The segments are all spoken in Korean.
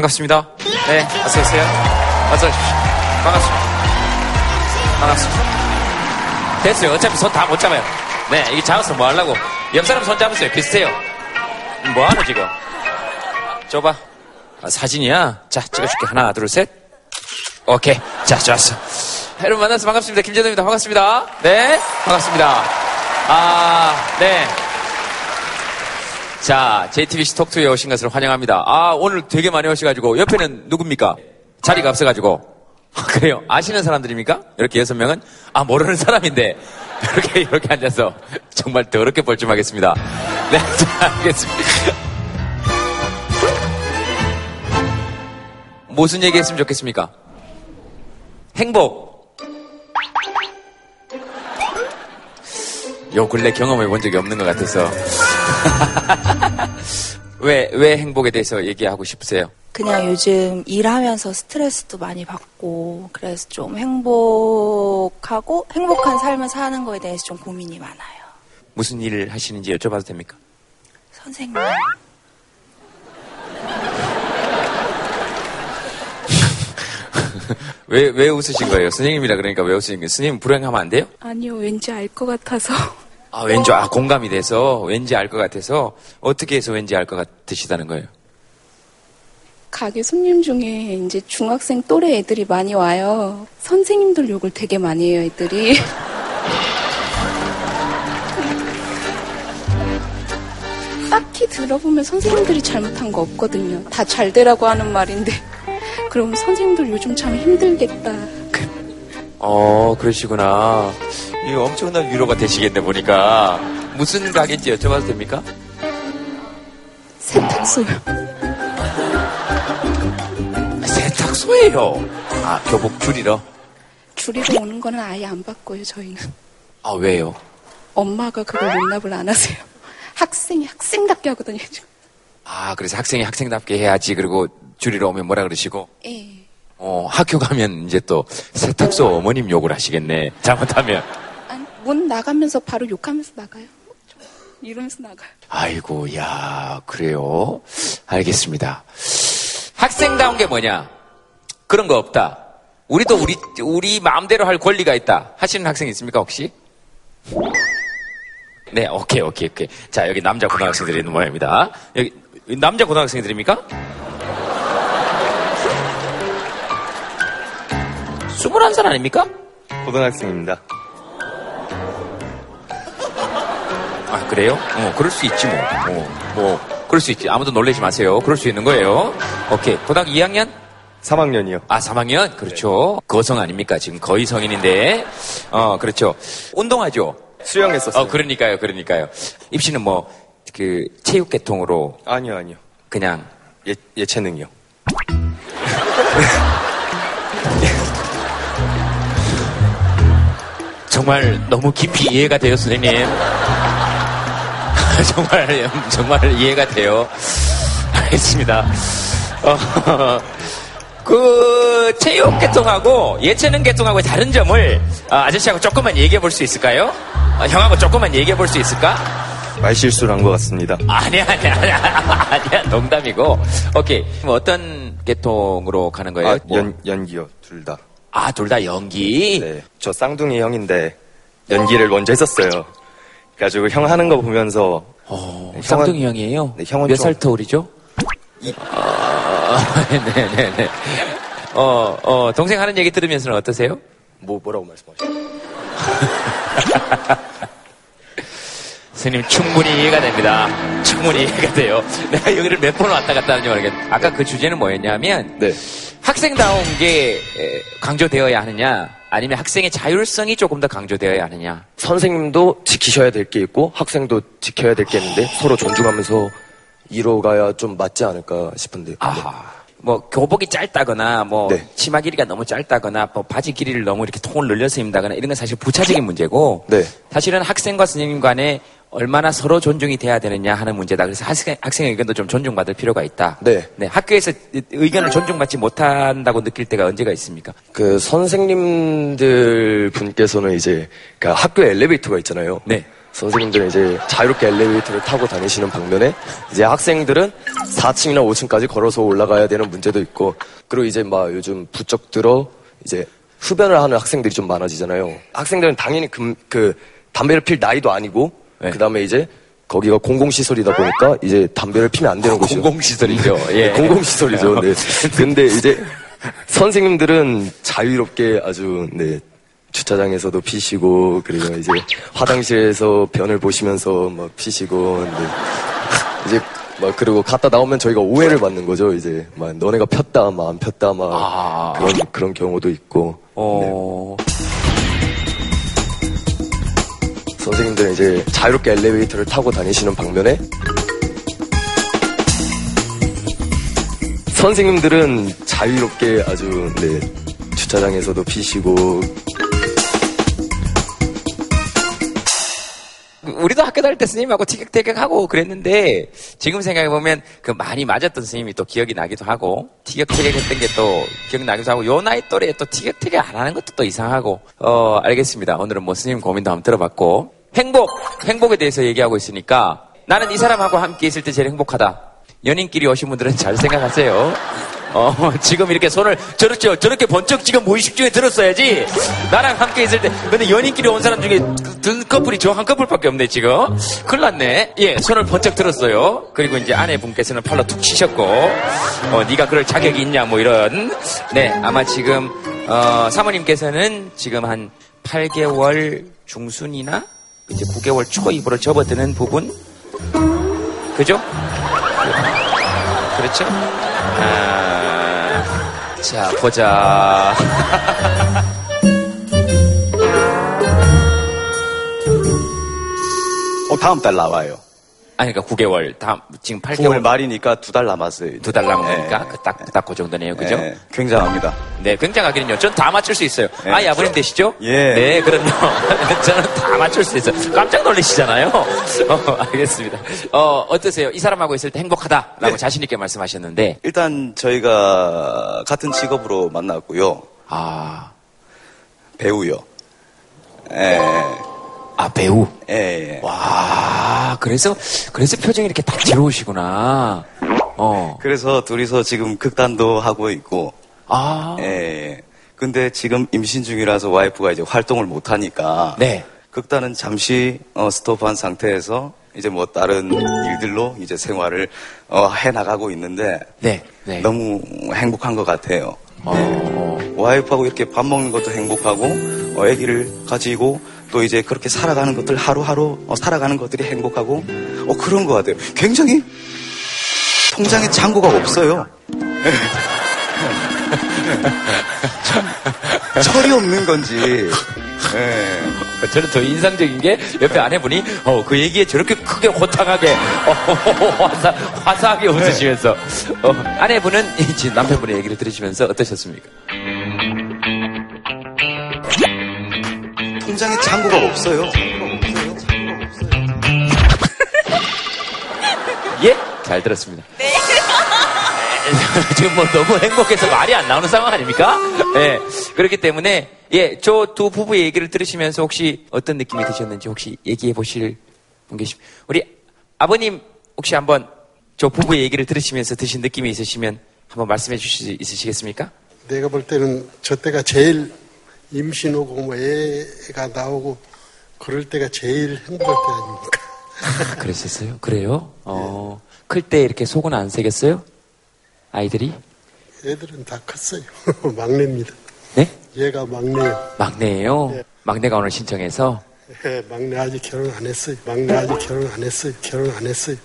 반갑습니다. 네, 어서 오세요. 어서 오십시오. 반갑습니다. 반갑습니다. 됐어요. 어차피 손 다 못 잡아요. 네, 이게 잡아서 뭐 하려고. 옆 사람 손 잡으세요. 비슷해요. 뭐 하노, 지금? 줘봐. 아, 사진이야? 자, 찍어줄게. 하나, 둘, 셋. 오케이. 자, 좋았어. 여러분 만나서 반갑습니다. 김재동입니다. 반갑습니다. 네, 반갑습니다. 아, 네. 자, JTBC 톡투에 오신 것을 환영합니다. 아, 오늘 되게 많이 오셔가지고, 옆에는 누굽니까? 자리가 없어가지고. 아, 그래요? 아시는 사람들입니까? 이렇게 여섯 명은? 아, 모르는 사람인데. 이렇게, 이렇게 앉아서 정말 더럽게 볼좀 하겠습니다. 네, 자, 알겠습니다. 무슨 얘기 했으면 좋겠습니까? 행복. 요 근래 경험해 본 적이 없는 것 같아서. 왜, 왜 행복에 대해서 얘기하고 싶으세요? 그냥 요즘 일하면서 스트레스도 많이 받고 그래서 좀 행복하고 행복한 삶을 사는 거에 대해서 좀 고민이 많아요. 무슨 일을 하시는지 여쭤봐도 됩니까? 선생님. 왜, 왜 웃으신 거예요? 선생님이라 그러니까 왜 웃으신 거예요? 선생님 불행하면 안 돼요? 아니요, 왠지 알 것 같아서. 아, 왠지, 아, 공감이 돼서, 왠지 알 것 같아서, 어떻게 해서 왠지 알 것 같으시다는 거예요? 가게 손님 중에 이제 중학생 또래 애들이 많이 와요. 선생님들 욕을 되게 많이 해요, 애들이. 딱히 들어보면 선생님들이 잘못한 거 없거든요. 다 잘 되라고 하는 말인데. 그럼 선생님들 요즘 참 힘들겠다. 어, 그러시구나. 이거 엄청난 위로가 되시겠네, 보니까. 무슨 가게인지 여쭤봐도 됩니까? 세탁소요. 세탁소예요. 아, 교복 줄이러? 줄이러 오는 거는 아예 안 바꿔요, 저희는. 아, 왜요? 엄마가 그걸 용납을 안 하세요. 학생이 학생답게 하거든요. 아, 그래서 학생이 학생답게 해야지. 그리고 줄이러 오면 뭐라 그러시고? 예. 어, 학교 가면 이제 또 세탁소 어머님 욕을 하시겠네. 잘못하면. 문 나가면서 바로 욕하면서 나가요. 좀 이러면서 나가요. 아이고, 야, 그래요? 알겠습니다. 학생다운 게 뭐냐? 그런 거 없다. 우리도 우리, 우리 마음대로 할 권리가 있다. 하시는 학생 있습니까, 혹시? 네, 오케이, 오케이, 오케이. 자, 여기 남자 고등학생들이 있는 모양입니다. 여기, 남자 고등학생들입니까? 21살 아닙니까? 고등학생입니다. 아, 그래요? 어, 그럴 수 있지, 뭐. 어, 뭐, 그럴 수 있지. 아무도 놀라지 마세요. 그럴 수 있는 거예요. 오케이. 고등학교 2학년? 3학년이요. 아, 3학년? 그렇죠. 거성 아닙니까? 지금 거의 성인인데. 어, 그렇죠. 운동하죠? 수영했었어요. 어, 그러니까요, 그러니까요. 입시는 뭐, 그, 체육계통으로 아니요, 아니요. 그냥, 예, 예체능이요. 정말 너무 깊이 이해가 돼요, 선생님. 정말, 정말 이해가 돼요. 알겠습니다. 어, 그, 체육계통하고 예체능계통하고 다른 점을 아, 아저씨하고 조금만 얘기해 볼 수 있을까요? 아, 형하고 조금만 얘기해 볼 수 있을까? 말실수를 한 것 같습니다. 아니야, 아니야, 아니야, 아니야, 농담이고. 오케이. 그럼 어떤 계통으로 가는 거예요? 아, 뭐? 연, 연기요, 둘 다. 아, 둘 다 연기? 네. 저 쌍둥이 형인데, 연기를 먼저 했었어요. 그래가지고 형 하는 거 보면서, 어, 네, 형은- 쌍둥이 형이에요? 네, 형은 몇 좀- 살 터울이죠? 아, 네네네. 어, 어, 동생 하는 얘기 들으면서는 어떠세요? 뭐, 뭐라고 말씀하셨어요? 스님 충분히 이해가 됩니다. 충분히 이해가 돼요. 내가 여기를 몇 번 왔다 갔다 하는지 모르겠는데. 아까 그 주제는 뭐였냐면, 네. 학생다운 게 에, 강조되어야 하느냐, 아니면 학생의 자율성이 조금 더 강조되어야 하느냐. 선생님도 지키셔야 될 게 있고 학생도 지켜야 될 게 있는데 서로 존중하면서 이뤄가야 좀 맞지 않을까 싶은데. 아하. 뭐 교복이 짧다거나 뭐 네. 치마 길이가 너무 짧다거나 뭐 바지 길이를 너무 이렇게 통을 늘려서 입는다거나 이런 건 사실 부차적인 문제고 네. 사실은 학생과 선생님 간에 얼마나 서로 존중이 돼야 되느냐 하는 문제다. 그래서 학생, 학생의 의견도 좀 존중받을 필요가 있다. 네. 학교에서 의견을 존중받지 못한다고 느낄 때가 언제가 있습니까? 그 선생님들 분께서는 이제 그 학교 엘리베이터가 있잖아요. 네. 선생님들은 이제 자유롭게 엘리베이터를 타고 다니시는 방면에 이제 학생들은 4층이나 5층까지 걸어서 올라가야 되는 문제도 있고 그리고 이제 막 요즘 부쩍 들어 이제 흡연을 하는 학생들이 좀 많아지잖아요. 학생들은 당연히 금, 그 담배를 필 나이도 아니고 네. 그 다음에 이제 거기가 공공시설이다 보니까 이제 담배를 피면 안 되는 곳이죠. 공공시설이죠. 예. 네, 공공시설이죠. 네. 근데 이제 선생님들은 자유롭게 아주 네 주차장에서도 피시고 그리고 이제 화장실에서 변을 보시면서 막 피시고 네. 이제 막 그리고 갔다 나오면 저희가 오해를 받는 거죠. 이제 막 너네가 폈다, 막 안 폈다, 막 아. 그런 그런 경우도 있고. 네. 어, 선생님들은 이제 자유롭게 엘리베이터를 타고 다니시는 방면에 선생님들은 자유롭게 아주 네 주차장에서도 피시고. 우리도 학교 다닐 때 스님하고 티격태격하고 그랬는데 지금 생각해보면 그 많이 맞았던 스님이 또 기억이 나기도 하고 티격태격했던 게 또 기억나기도 하고 요 나이 또래에 또 티격태격 안 하는 것도 또 이상하고. 어 알겠습니다. 오늘은 뭐 스님 고민도 한번 들어봤고 행복 행복에 대해서 얘기하고 있으니까 나는 이 사람하고 함께 있을 때 제일 행복하다. 연인끼리 오신 분들은 잘 생각하세요. 어, 지금 이렇게 손을 저렇게, 저렇게 번쩍 지금 무의식 중에 들었어야지. 나랑 함께 있을 때. 근데 연인끼리 온 사람 중에 든 커플이 저 한 커플밖에 없네, 지금. 큰일 났네. 예, 손을 번쩍 들었어요. 그리고 이제 아내분께서는 팔로 툭 치셨고, 어, 네가 그럴 자격이 있냐, 뭐 이런. 네, 아마 지금, 어, 사모님께서는 지금 한 8개월 중순이나 이제 9개월 초 입으로 접어드는 부분. 그죠? 그렇죠? 아, 자, 보자. 어, 다음 달 나와요. 아니, 그러니까 9개월. 다음, 지금 9월 8개월. 말이니까 두 달 남았어요. 두 달 남으니까 네. 그 딱, 딱 그 정도네요. 그죠? 네, 굉장합니다. 네, 굉장하기는요. 전 다 맞출 수 있어요. 네. 아, 아버님 되시죠? 예. 네, 그럼요. 저는 다 맞출 수 있어요. 깜짝 놀라시잖아요. 어, 알겠습니다. 어, 어떠세요? 이 사람하고 있을 때 행복하다라고 네. 자신있게 말씀하셨는데, 일단 저희가 같은 직업으로 만났고요. 아, 배우요. 예, 아, 배우. 예, 예. 와, 그래서, 그래서 표정이 이렇게 딱 지러우시구나. 어. 그래서 둘이서 지금 극단도 하고 있고, 아. 예, 예. 근데 지금 임신 중이라서 와이프가 이제 활동을 못 하니까, 네. 극단은 잠시 어, 스톱한 상태에서 이제 뭐 다른 일들로 이제 생활을 어, 해 나가고 있는데 네. 네. 너무 행복한 것 같아요. 어. 와이프하고 이렇게 밥 먹는 것도 행복하고 어, 아기를 가지고 또 이제 그렇게 살아가는 것들 하루하루 어, 살아가는 것들이 행복하고 어, 그런 것 같아요. 굉장히 통장에 잔고가 없어요. 참 철이 없는 건지. 예. 저는 더 인상적인 게 옆에 아내분이 어, 그 얘기에 저렇게 크게 호탕하게 어, 화사, 화사하게 웃으시면서 어, 아내분은 남편분의 얘기를 들으시면서 어떠셨습니까? 통장에 잔고가 없어요. 예? 잘 들었습니다. 네. 지금 뭐 너무 행복해서 말이 안 나오는 상황 아닙니까? 예. 그렇기 때문에 예, 저 두 부부의 얘기를 들으시면서 혹시 어떤 느낌이 드셨는지 혹시 얘기해 보실 분 계십니까? 우리 아버님 혹시 한번 저 부부의 얘기를 들으시면서 드신 느낌이 있으시면 한번 말씀해 주실 수 있으시겠습니까? 내가 볼 때는 저 때가 제일 임신 오고 뭐 애가 나오고 그럴 때가 제일 행복할 때 아닙니까? 아, 그랬었어요? 그래요? 어, 클때 이렇게 속은 안 새겼어요? 아이들이? 애들은 다 컸어요. 막내입니다. 네? 얘가 막내요. 막내예요? 네. 막내가 오늘 신청해서? 예, 막내 아직 결혼 안 했어요. 막내 아직 결혼 안 했어요. 결혼 안 했어요.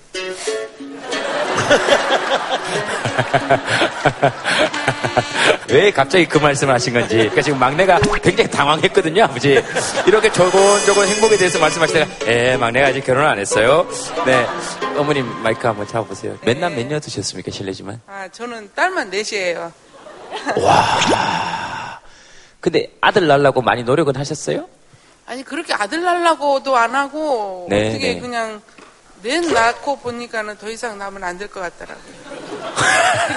왜 갑자기 그 말씀을 하신 건지. 그러니까 지금 막내가 굉장히 당황했거든요, 아버지. 이렇게 조곤조곤 행복에 대해서 말씀하시다가, 에, 막내가 아직 결혼 안 했어요. 네. 어머님, 마이크 한번 잡아보세요. 맨날 몇년 드셨습니까, 실례지만? 아, 저는 딸만 넷이에요. 근데 아들 낳으려고 많이 노력은 하셨어요? 아니, 그렇게 아들 낳으려고도 안 하고, 네, 어떻게 네. 그냥, 넷 낳고 보니까는 더 이상 낳으면 안 될 것 같더라고요.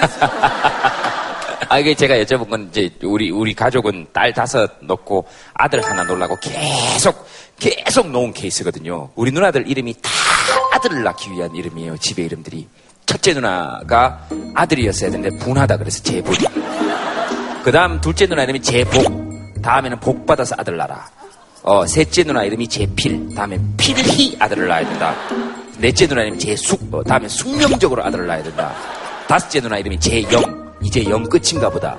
아, 이게 제가 여쭤본 건 이제 우리, 우리 가족은 딸 다섯 넣고 아들 하나 놓으려고 계속, 계속 놓은 케이스거든요. 우리 누나들 이름이 다 아들을 낳기 위한 이름이에요. 집에 이름들이. 첫째 누나가 아들이었어야 되는데 분하다 그래서 재분. 그 다음 둘째 누나 이름이 재복. 다음에는 복 받아서 아들 낳아라. 어, 셋째 누나 이름이 재필. 다음에 필히 아들을 낳아야 된다. 넷째 누나 이름이 재숙. 어, 다음에 숙명적으로 아들을 낳아야 된다. 다섯째 누나 이름이 재영. 이제 영 끝인가 보다.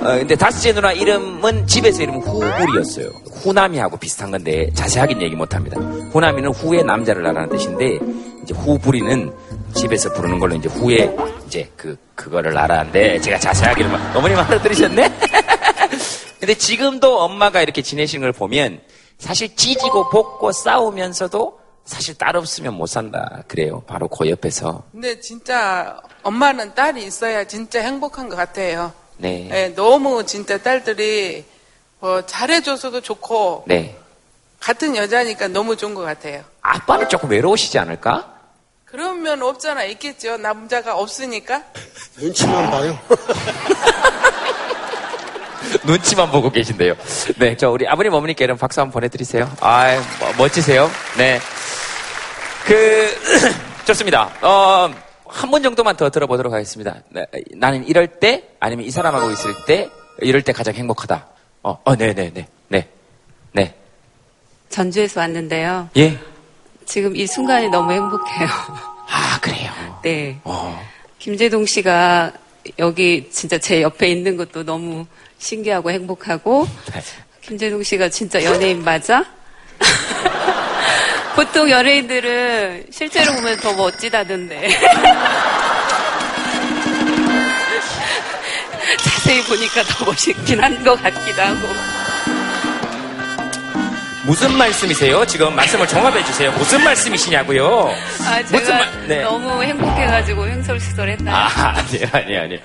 어, 근데 다섯째 누나 이름은 집에서 이름은 후불이었어요. 후남이하고 비슷한 건데 자세하긴 얘기 못 합니다. 후남이는 후의 남자를 낳라는 뜻인데 이제 후불이는 집에서 부르는 걸로 이제 후에 이제 그 그거를 낳라는데 제가 자세하게는 막- 어머님 알아들으셨네? 근데 지금도 엄마가 이렇게 지내시는 걸 보면 사실 찢고 볶고 싸우면서도 사실 딸 없으면 못 산다 그래요. 바로 그 옆에서 근데 진짜 엄마는 딸이 있어야 진짜 행복한 것 같아요. 네. 예, 너무 진짜 딸들이 뭐 잘해줘서도 좋고 네. 같은 여자니까 너무 좋은 것 같아요. 아빠는 조금 외로우시지 않을까? 그러면 없잖아 있겠죠. 남자가 없으니까. 눈치만 봐요. 눈치만 보고 계신데요. 네, 저 우리 아버님 어머니께 이런 박수 한번 보내드리세요. 아, 멋지세요. 네, 그 좋습니다. 어, 한 번 정도만 더 들어보도록 하겠습니다. 네, 나는 이럴 때 아니면 이 사람하고 있을 때 이럴 때 가장 행복하다. 어, 어, 네, 네, 네, 네, 네, 전주에서 왔는데요. 예. 지금 이 순간이 너무 행복해요. 아, 그래요. 네. 어, 김재동 씨가 여기 진짜 제 옆에 있는 것도 너무 신기하고 행복하고 네. 김재동 씨가 진짜 연예인 맞아? 보통 연예인들은 실제로 보면 더 멋지다던데. 자세히 보니까 더 멋있긴 한 것 같기도 하고. 무슨 말씀이세요? 지금 말씀을 종합해 주세요. 무슨 말씀이시냐고요? 아, 제가 말- 네. 너무 행복해가지고 횡설수설했나요? 아, 아니요, 아니요, 아니요.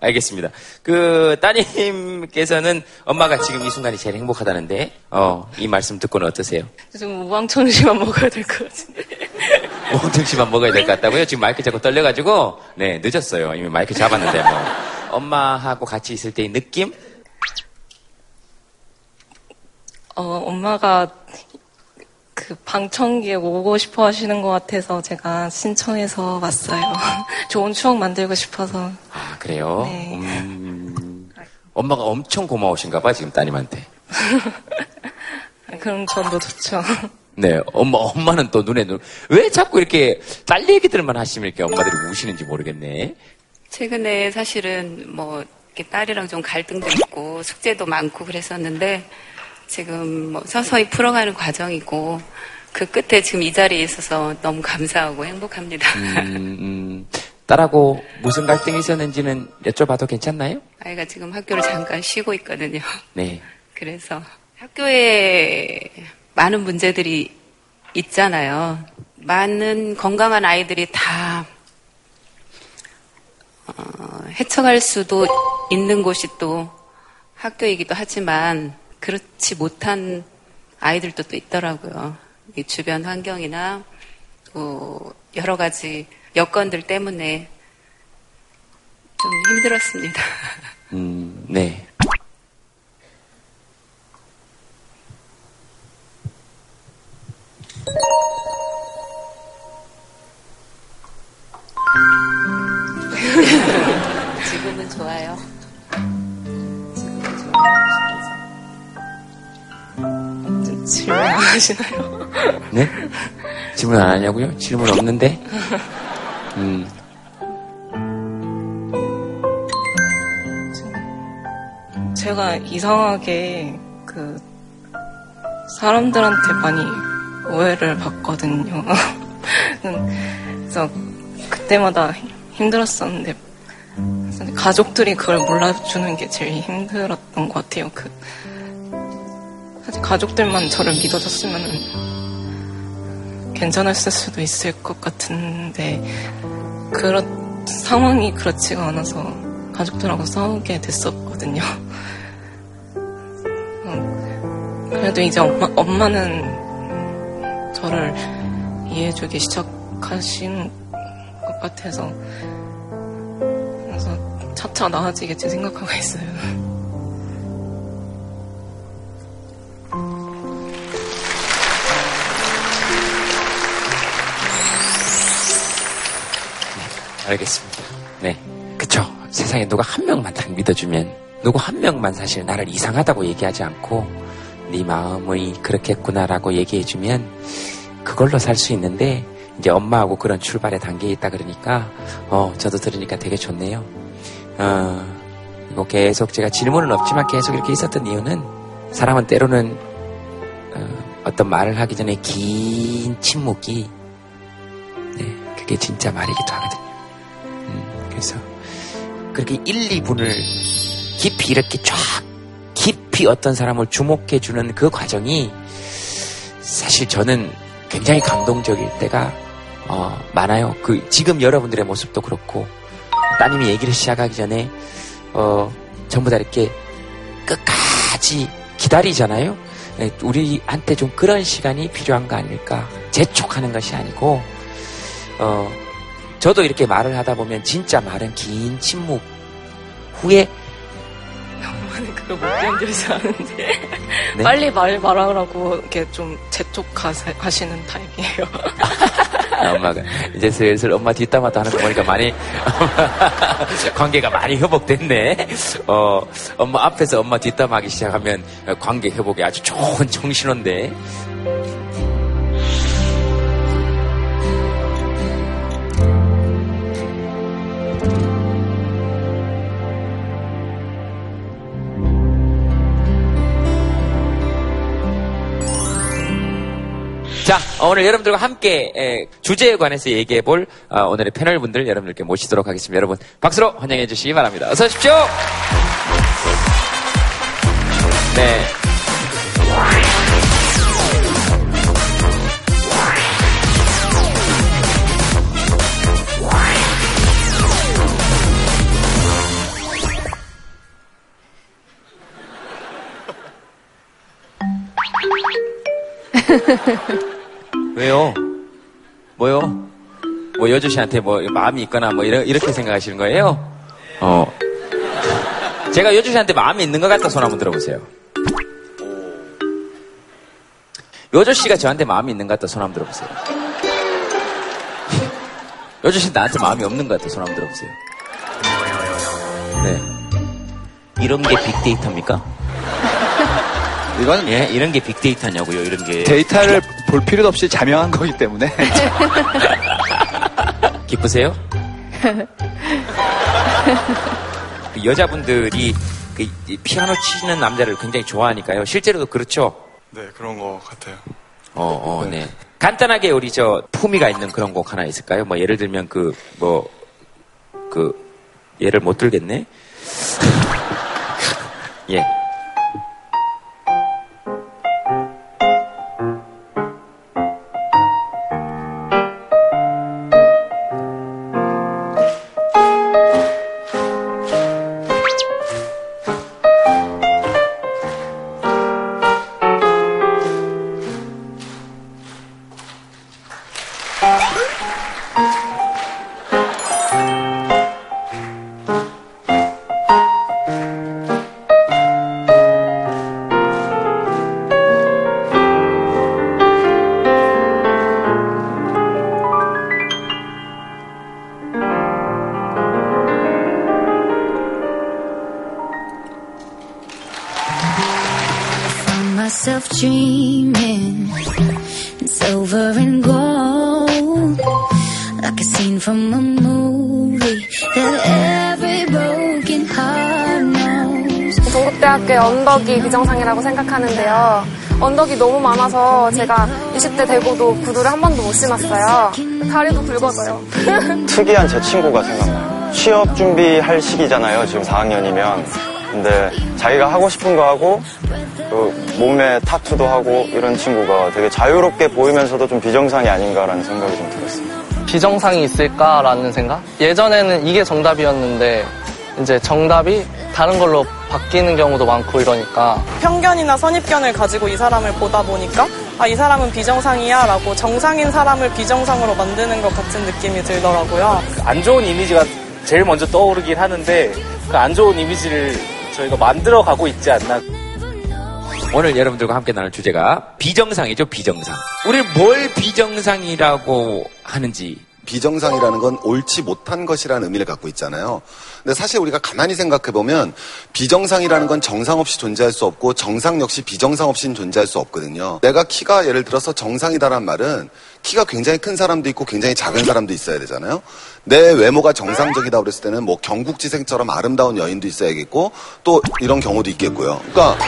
알겠습니다. 그, 따님께서는 엄마가 지금 이 순간이 제일 행복하다는데, 어, 이 말씀 듣고는 어떠세요? 좀 우왕청심만 먹어야 될 것 같은데. 몽등씨만 먹어야 될 것 같다고요? 지금 마이크 잡고 떨려가지고, 네, 늦었어요. 이미 마이크 잡았는데, 뭐. 엄마하고 같이 있을 때의 느낌? 어, 엄마가 그 방청기에 오고 싶어 하시는 것 같아서 제가 신청해서 왔어요. 좋은 추억 만들고 싶어서. 아, 그래요? 네. 음, 엄마가 엄청 고마우신가 봐, 지금 따님한테. 그럼 전도 좋죠. 네, 엄마, 엄마는 또 눈에 눈, 왜 자꾸 이렇게 딸 얘기들만 하시면 이렇게 엄마들이 우시는지 모르겠네. 최근에 사실은 뭐 이렇게 딸이랑 좀 갈등도 있고 숙제도 많고 그랬었는데 지금 뭐 서서히 풀어가는 과정이고 그 끝에 지금 이 자리에 있어서 너무 감사하고 행복합니다. 음, 음, 딸하고 무슨 갈등이 있었는지는 여쭤봐도 괜찮나요? 아이가 지금 학교를 잠깐 쉬고 있거든요. 네. 그래서 학교에 많은 문제들이 있잖아요. 많은 건강한 아이들이 다 어, 헤쳐갈 수도 있는 곳이 또 학교이기도 하지만 그렇지 못한 아이들도 또 있더라고요. 이 주변 환경이나 또 여러 가지 여건들 때문에 좀 힘들었습니다. 음, 네. 지금은 좋아요. 질문 안 하시나요? 네? 질문 안 하냐고요? 질문 없는데? 음, 제가 이상하게 그 사람들한테 많이 오해를 받거든요. 그래서 그때마다 힘들었었는데 가족들이 그걸 몰라주는 게 제일 힘들었던 것 같아요. 그 가족들만 저를 믿어줬으면 괜찮았을 수도 있을 것 같은데 그렇 상황이 그렇지가 않아서 가족들하고 싸우게 됐었거든요. 음, 그래도 이제 엄마, 엄마는 저를 이해해주기 시작하신 것 같아서 그래서 차, 차차 나아지겠지 생각하고 있어요. 알겠습니다. 네. 그쵸. 세상에 누가 한 명만 딱 믿어주면, 누구 한 명만 사실 나를 이상하다고 얘기하지 않고, 네 마음이 그렇겠구나라고 얘기해주면, 그걸로 살 수 있는데, 이제 엄마하고 그런 출발의 단계에 있다 그러니까, 어, 저도 들으니까 되게 좋네요. 어, 이거 계속 제가 질문은 없지만 계속 이렇게 있었던 이유는, 사람은 때로는, 어, 어떤 말을 하기 전에 긴 침묵이, 네, 그게 진짜 말이기도 하거든요. 음, 그래서 그렇게 1, 2분을 깊이 이렇게 쫙 깊이 어떤 사람을 주목해 주는 그 과정이 사실 저는 굉장히 감동적일 때가 어, 많아요. 그 지금 여러분들의 모습도 그렇고 따님이 얘기를 시작하기 전에 어, 전부 다 이렇게 끝까지 기다리잖아요. 네, 우리한테 좀 그런 시간이 필요한 거 아닐까? 재촉하는 것이 아니고 어, 저도 이렇게 말을 하다 보면 진짜 말은 긴 침묵 후에 엄마는 그거 못 견디지 않은데 네? 빨리 말 말하라고 이렇게 좀 재촉하시는 타입이에요. 엄마가 이제 슬슬 엄마 뒷담화도 하는 거 보니까 많이 관계가 많이 회복됐네. 어, 엄마 앞에서 엄마 뒷담화하기 시작하면 관계 회복에 아주 좋은 정신원데. 자, 오늘 여러분들과 함께 에, 주제에 관해서 얘기해 볼 어, 오늘의 패널 분들 여러분들께 모시도록 하겠습니다. 여러분 박수로 환영해 주시기 바랍니다. 어서 오십시오. 네. 왜요? 뭐요? 뭐 여주 씨한테 뭐 마음이 있거나 뭐 이러, 이렇게 생각하시는 거예요? 어. 제가 여주 씨한테 마음이 있는 것 같다 손 한번 들어보세요. 여주 씨가 저한테 마음이 있는 것 같다 손 한번 들어보세요. 여주 씨 나한테 마음이 없는 것 같다 손 한번 들어보세요. 네. 이런 게 빅데이터입니까? 이건 예, 이런 게 빅데이터냐고요, 이런 게. 데이터를 볼 필요도 없이 자명한 거기 때문에 기쁘세요? 그 여자분들이 그 피아노 치는 남자를 굉장히 좋아하니까요. 실제로도 그렇죠. 네, 그런 것 같아요. 어, 어, 네. 간단하게 우리 저 품위가 있는 그런 곡 하나 있을까요? 뭐 예를 들면 그 뭐 그 예를 못 들겠네. 예. 동국대학교의 언덕이 비정상이라고 생각하는데요. 언덕이 너무 많아서 제가 20대 되고도 구두를 한 번도 못 신었어요. 다리도 굵어져요. 특이한 제 친구가 생각나요. 취업 준비할 시기잖아요. 지금 4학년이면. 근데 자기가 하고 싶은 거 하고 그 몸에 타투도 하고 이런 친구가 되게 자유롭게 보이면서도 좀 비정상이 아닌가라는 생각이 좀 들었어요. 비정상이 있을까라는 생각? 예전에는 이게 정답이었는데 이제 정답이 다른 걸로 바뀌는 경우도 많고 이러니까 편견이나 선입견을 가지고 이 사람을 보다 보니까 아, 이 사람은 비정상이야 라고 정상인 사람을 비정상으로 만드는 것 같은 느낌이 들더라고요. 안 좋은 이미지가 제일 먼저 떠오르긴 하는데 그 안 좋은 이미지를 저희가 만들어 가고 있지 않나. 오늘 여러분들과 함께 나눌 주제가 비정상이죠, 비정상. 우리를 뭘 비정상이라고 하는지. 비정상이라는 건 옳지 못한 것이라는 의미를 갖고 있잖아요. 근데 사실 우리가 가만히 생각해 보면 비정상이라는 건 정상 없이 존재할 수 없고 정상 역시 비정상 없이는 존재할 수 없거든요. 내가 키가 예를 들어서 정상이다란 말은 키가 굉장히 큰 사람도 있고 굉장히 작은 사람도 있어야 되잖아요. 내 외모가 정상적이다 그랬을 때는 뭐 경국지생처럼 아름다운 여인도 있어야겠고 또 이런 경우도 있겠고요. 그러니까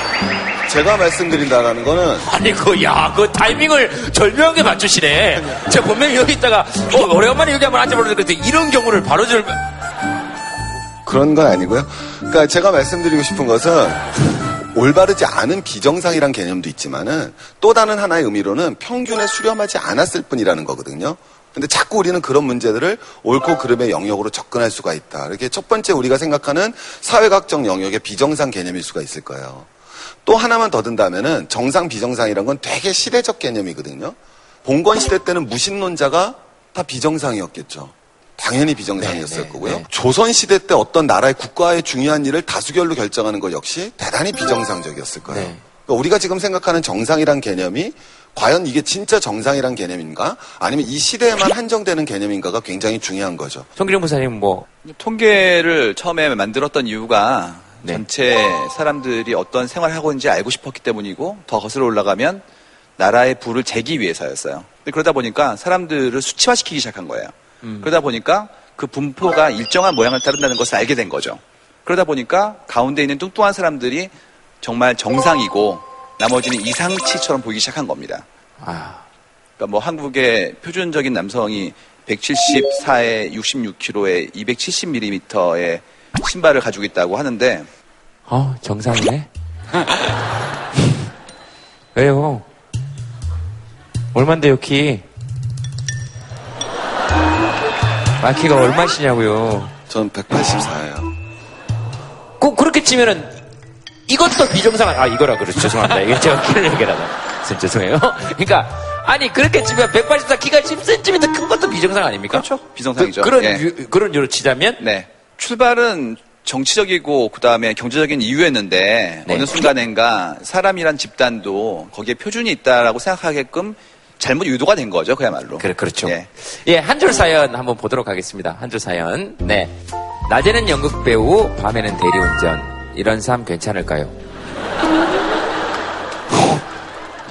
제가 말씀드린다라는 거는 아니, 그, 야, 그 타이밍을 절묘하게 맞추시네. 제가 분명히 여기 있다가, 어, 오래간만에 여기 한번 앉아보려고 했는데, 이런 경우를 바로 절, 그런 건 아니고요. 그러니까 제가 말씀드리고 싶은 것은 올바르지 않은 비정상이란 개념도 있지만은 또 다른 하나의 의미로는 평균에 수렴하지 않았을 뿐이라는 거거든요. 근데 자꾸 우리는 그런 문제들을 옳고 그름의 영역으로 접근할 수가 있다. 이렇게 첫 번째 우리가 생각하는 사회학적 영역의 비정상 개념일 수가 있을 거예요. 또 하나만 더 든다면은 정상 비정상이란 건 되게 시대적 개념이거든요. 봉건 시대 때는 무신론자가 다 비정상이었겠죠. 당연히 비정상이었을 거고요. 조선 시대 때 어떤 나라의 국가의 중요한 일을 다수결로 결정하는 것 역시 대단히 비정상적이었을 거예요. 그러니까 우리가 지금 생각하는 정상이란 개념이 과연 이게 진짜 정상이란 개념인가? 아니면 이 시대에만 한정되는 개념인가가 굉장히 중요한 거죠. 성기령 부사님 뭐 통계를 처음에 만들었던 이유가 네. 전체 사람들이 어떤 생활을 하고 있는지 알고 싶었기 때문이고 더 거슬러 올라가면 나라의 부를 재기 위해서였어요. 근데 그러다 보니까 사람들을 수치화시키기 시작한 거예요. 음. 그러다 보니까 그 분포가 일정한 모양을 따른다는 것을 알게 된 거죠. 그러다 보니까 가운데 있는 뚱뚱한 사람들이 정말 정상이고 나머지는 이상치처럼 보이기 시작한 겁니다. 아. 그러니까 뭐 한국의 표준적인 남성이 174에 66kg에 270mm의 신발을 가지고 있다고 하는데 어, 정상이네. 왜요? 얼만데요, 키? 마키가 얼마시냐고요? 전 184예요. 꼭 그렇게 치면은 이것도 비정상, 아, 이거라 그러죠. 죄송합니다. 이게 제가 키를 얘기하다. 죄송해요. 그러니까, 아니, 그렇게 치면 184 키가 10cm 큰 것도 비정상 아닙니까? 그렇죠. 비정상이죠. 그, 런 예. 그런 유로 치자면? 네. 출발은 정치적이고 그다음에 경제적인 이유였는데 네. 어느 순간엔가 사람이란 집단도 거기에 표준이 있다라고 생각하게끔 잘못 유도가 된 거죠 그야말로. 그래, 그렇죠. 예. 예, 한 줄 사연 한번 보도록 하겠습니다. 한 줄 사연. 네. 낮에는 연극 배우, 밤에는 대리운전. 이런 삶 괜찮을까요?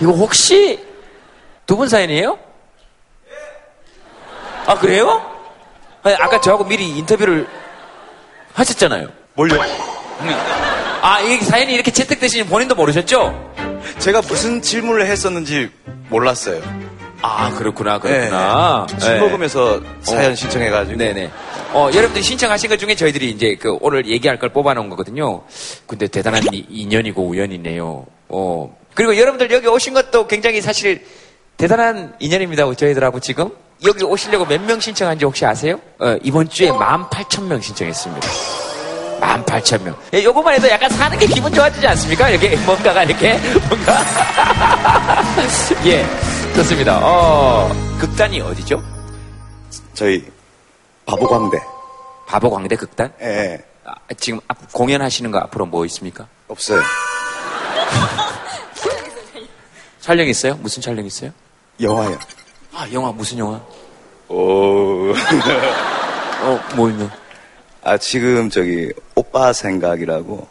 이거 혹시 두 분 사연이에요? 아, 그래요? 아니, 아까 저하고 미리 인터뷰를 하셨잖아요. 뭘요? 아, 이 사연이 이렇게 채택되시니 본인도 모르셨죠? 제가 무슨 질문을 했었는지 몰랐어요. 아, 그렇구나, 그렇구나. 네. 술 네. 먹으면서 사연 신청해가지고. 네네. 어, 여러분들이 신청하신 것 중에 저희들이 이제 그 오늘 얘기할 걸 뽑아놓은 거거든요. 근데 대단한 이- 인연이고 우연이네요. 어. 그리고 여러분들 여기 오신 것도 굉장히 사실 대단한 인연입니다. 저희들하고 지금. 여기 오시려고 몇 명 신청한지 혹시 아세요? 어, 이번 주에 18,000명 신청했습니다. 18,000명. 예, 요거만 해도 약간 사는 게 기분 좋아지지 않습니까? 이렇게 뭔가가 이렇게 뭔가. 예, 좋습니다. 어, 극단이 어디죠? 저희 바보광대. 바보광대 극단? 예. 아, 지금 앞- 공연하시는 거 앞으로 뭐 있습니까? 없어요. 촬영 있어요? 무슨 촬영 있어요? 영화요. 아, 영화 무슨 영화? 오. 어, 뭐요? 아, 지금 저기, 오빠 생각이라고,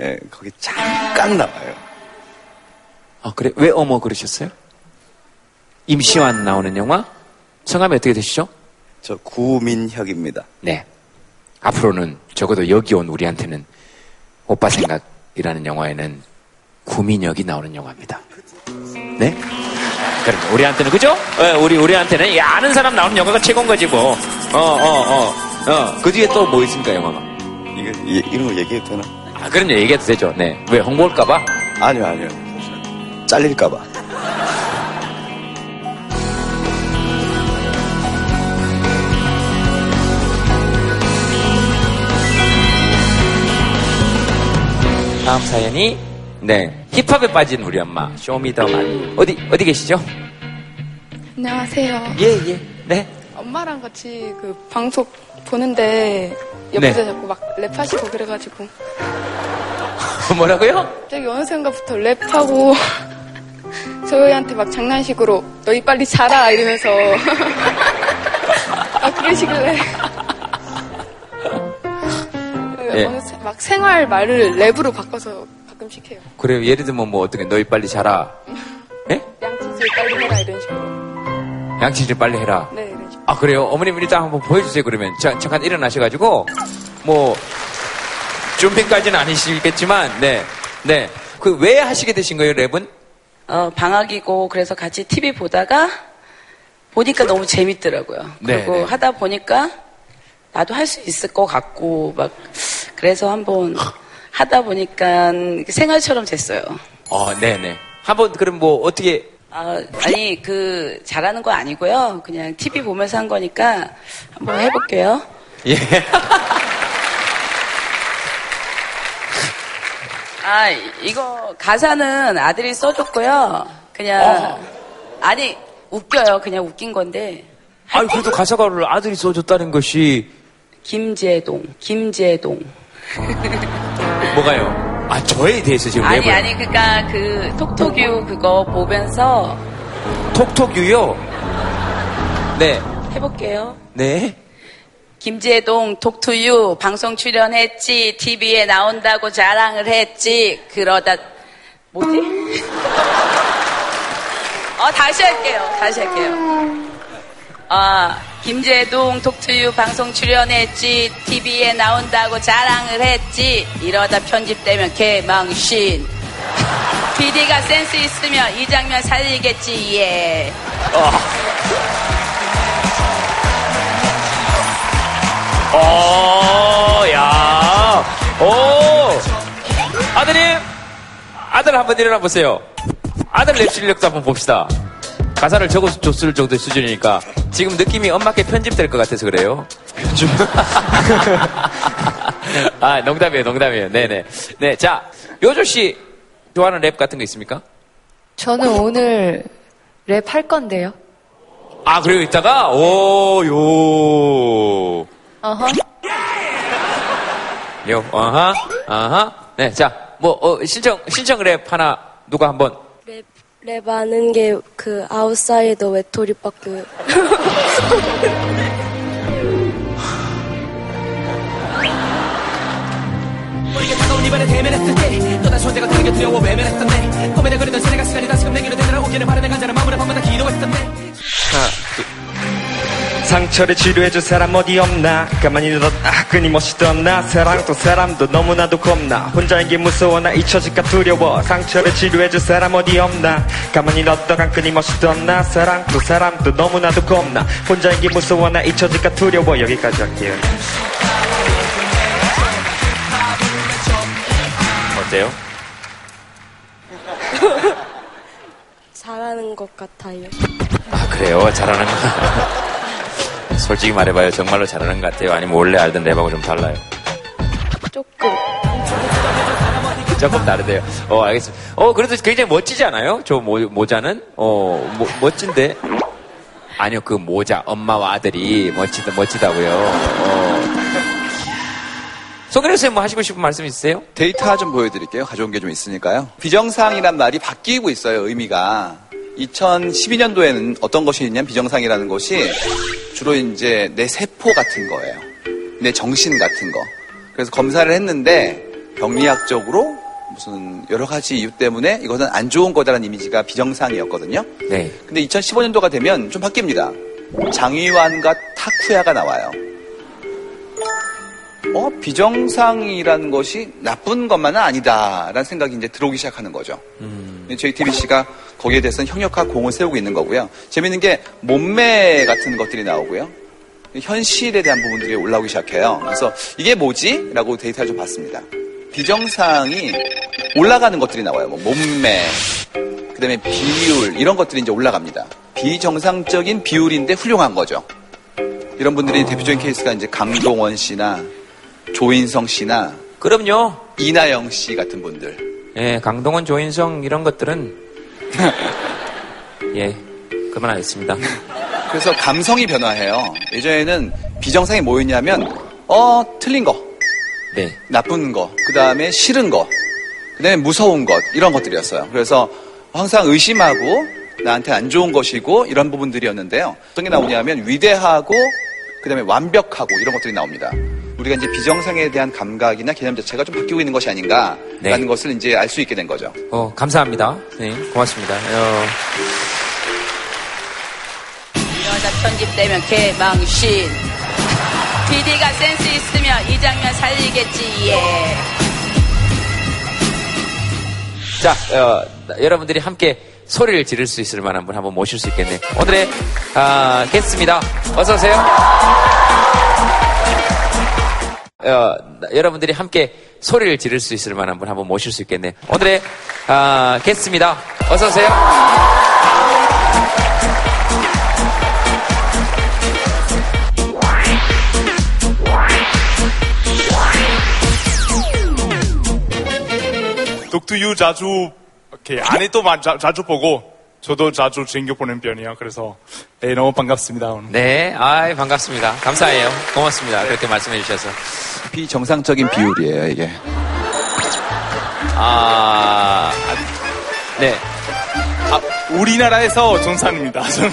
예, 거기 잠깐 나와요. 아, 그래? 왜 어머 그러셨어요? 임시완 나오는 영화? 성함이 어떻게 되시죠? 저 구민혁입니다. 네. 앞으로는 적어도 여기 온 우리한테는 오빠 생각이라는 영화에는 구민혁이 나오는 영화입니다. 네? 그럼 우리한테는 그죠? 예, 우리 우리한테는 이 아는 사람 나오는 영화가 최고인 거지 뭐. 어, 어, 어. 어. 그 뒤에 또 뭐 있습니까, 영화가? 이거, 이, 이런 거 얘기해도 되나? 아, 그런 얘기 얘기해도 되죠. 네. 왜 홍보할까봐? 아니요, 아니요. 잘릴까봐. 다음 사연이 네 힙합에 빠진 우리 엄마 쇼미더머니 어디 어디 계시죠? 안녕하세요. 예예 네 엄마랑 같이 그 방송 보는데 옆에서 네. 자꾸 막 랩하시고 그래가지고 뭐라고요? 갑자기 어느 순간부터 랩하고 저희한테 막 장난식으로 너희 빨리 자라 이러면서 막 그러시길래 예. 막 생활 말을 랩으로 바꿔서 가끔씩 해요. 그래요. 예를 들면 뭐 어떻게 너희 빨리 자라. 양치질 빨리 해라 이런 식으로. 양치질 빨리 해라. 네, 이런 식으로. 아 그래요. 어머님 일단 한번 보여주세요. 그러면 자, 잠깐 일어나셔가지고 뭐 준비까지는 아니시겠지만 네, 네. 그 왜 하시게 되신 거예요, 랩은? 어, 방학이고 그래서 같이 TV 보다가 보니까 너무 재밌더라고요. 네, 그리고 네. 하다 보니까 나도 할 수 있을 것 같고 막 그래서 한번 하다 보니까 생활처럼 됐어요. 어, 네, 네. 한번 그럼 뭐 어떻게 아, 아니 그 잘하는 거 아니고요. 그냥 TV 보면서 한 거니까 한번 해볼게요. 예. 아 이거 가사는 아들이 써줬고요. 그냥 아니 웃겨요. 그냥 웃긴 건데 아니 그래도 가사가를 아들이 써줬다는 것이 김재동, 김재동. 뭐가요? 아 저에 대해서 지금 아니 랩을 아니 그니까 그 톡톡유 그거 보면서 톡톡유요. 네, 해볼게요. 네. 김재동 톡투유 방송 출연했지 TV에 나온다고 자랑을 했지 그러다 뭐지? 어 다시 할게요. 다시 할게요. 아 김재동 톡투유 방송 출연했지 TV에 나온다고 자랑을 했지 이러다 편집되면 개망신 PD가 센스 있으면 이 장면 살리겠지 예. 어, 야, 오, 아드님, 아들 한번 일어나 보세요. 아들 랩 실력도 한번 봅시다. 가사를 적어줬을 정도의 수준이니까 지금 느낌이 엄마께 편집될 것 같아서 그래요. 편집? 아, 농담이에요, 농담이에요. 네네. 네, 자, 요조 씨 좋아하는 랩 같은 거 있습니까? 저는 오늘 랩 할 건데요. 아, 그리고 이따가 오, 요. 어허. 요, 어하, 어하. 네, 자, 뭐, 어, 신청, 신청 랩 하나, 누가 한번. 랩 아는 게 그 아웃사이더 외톨이 빠그 우리가 다가온 이번에 대면했을 때 또다시 혼자가 되는 게 두려워 외면했었네. 고민을 그리던 지나간 시간이 다시금 내게로 되돌아오기를 바라는 간절한 마음으로 밤마다 기도했었네 상처를 치료해줄 사람 어디 없나? 가만히 뒀다 끊임없이 떠나? 사랑도 사람도 너무나도 겁나. 혼자인 게 무서워 나? 잊혀질까? 두려워. 상처를 치료해줄 사람 어디 없나? 가만히 뒀다가 끊임없이 떠나? 사랑도 사람도 너무나도 겁나. 혼자인 게 무서워 나? 잊혀질까? 두려워. 여기까지 할게요. 어때요? 잘하는 것 같아요. 아, 그래요? 잘하는 거. 솔직히 말해봐요. 정말로 잘하는 것 같아요? 아니면 원래 알던 랩하고 좀 달라요? 조금. 조금 다르대요. 어, 알겠습니다. 어, 그래도 굉장히 멋지지 않아요? 저 모, 모자는? 어, 모- 멋진데? 아니요, 그 모자, 엄마와 아들이 멋지다, 멋지다고요. 어. 송혜련 선생님 뭐 하시고 싶은 말씀 있으세요? 데이터 좀 보여드릴게요. 가져온 게 좀 있으니까요. 비정상이란 말이 바뀌고 있어요, 의미가. 2012년도에는 어떤 것이 있냐면 비정상이라는 것이 주로 이제 내 세포 같은 거예요. 내 정신 같은 거. 그래서 검사를 했는데 병리학적으로 무슨 여러 가지 이유 때문에 이것은 안 좋은 거다라는 이미지가 비정상이었거든요. 네. 근데 2015년도가 되면 좀 바뀝니다. 장위환과 타쿠야가 나와요. 어, 비정상이라는 것이 나쁜 것만은 아니다라는 생각이 이제 들어오기 시작하는 거죠. JTBC가 거기에 대해서는 형역화 공을 세우고 있는 거고요. 재밌는 게 몸매 같은 것들이 나오고요. 현실에 대한 부분들이 올라오기 시작해요. 그래서 이게 뭐지? 라고 데이터를 좀 봤습니다. 비정상이 올라가는 것들이 나와요. 뭐 몸매, 그 다음에 비율, 이런 것들이 이제 올라갑니다. 비정상적인 비율인데 훌륭한 거죠. 이런 분들이 대표적인 케이스가 이제 강동원 씨나 조인성 씨나 그럼요. 이나영 씨 같은 분들. 예, 강동원, 조인성 이런 것들은 예, 그만하겠습니다. 그래서 감성이 변화해요. 예전에는 비정상이 뭐였냐면 어 틀린 거, 네. 나쁜 거, 그 다음에 싫은 거, 그 다음에 무서운 것 이런 것들이었어요. 그래서 항상 의심하고 나한테 안 좋은 것이고 이런 부분들이었는데요. 어떤 게 나오냐면 위대하고 그 다음에 완벽하고 이런 것들이 나옵니다. 우리가 이제 비정상에 대한 감각이나 개념 자체가 좀 바뀌고 있는 것이 아닌가라는 네. 것을 이제 알 수 있게 된 거죠. 어, 감사합니다. 네, 고맙습니다. 어, 여자 편집되면 개망신. PD가 센스 있으면 이 장면 살리겠지, 예. 자, 어, 여러분들이 함께 소리를 지를 수 있을 만한 분 한번 모실 수 있겠네요. 오늘의 아, 게스트입니다. 어서 오세요. 어, 여러분들이 함께 소리를 지를 수 있을 만한 분 한번 모실 수 있겠네요. 오늘의 아, 게스트입니다. 어서 오세요. 독투유 자주 이렇게 마- 자, 자주 보고 저도 자주 챙겨 보는 편이에요. 그래서 네, 너무 반갑습니다. 오늘. 네, 아 반갑습니다. 감사해요. 고맙습니다. 그렇게 말씀해 주셔서. 비정상적인 비율이에요, 이게. 아, 네. 아, 우리나라에서 정상입니다. 저는.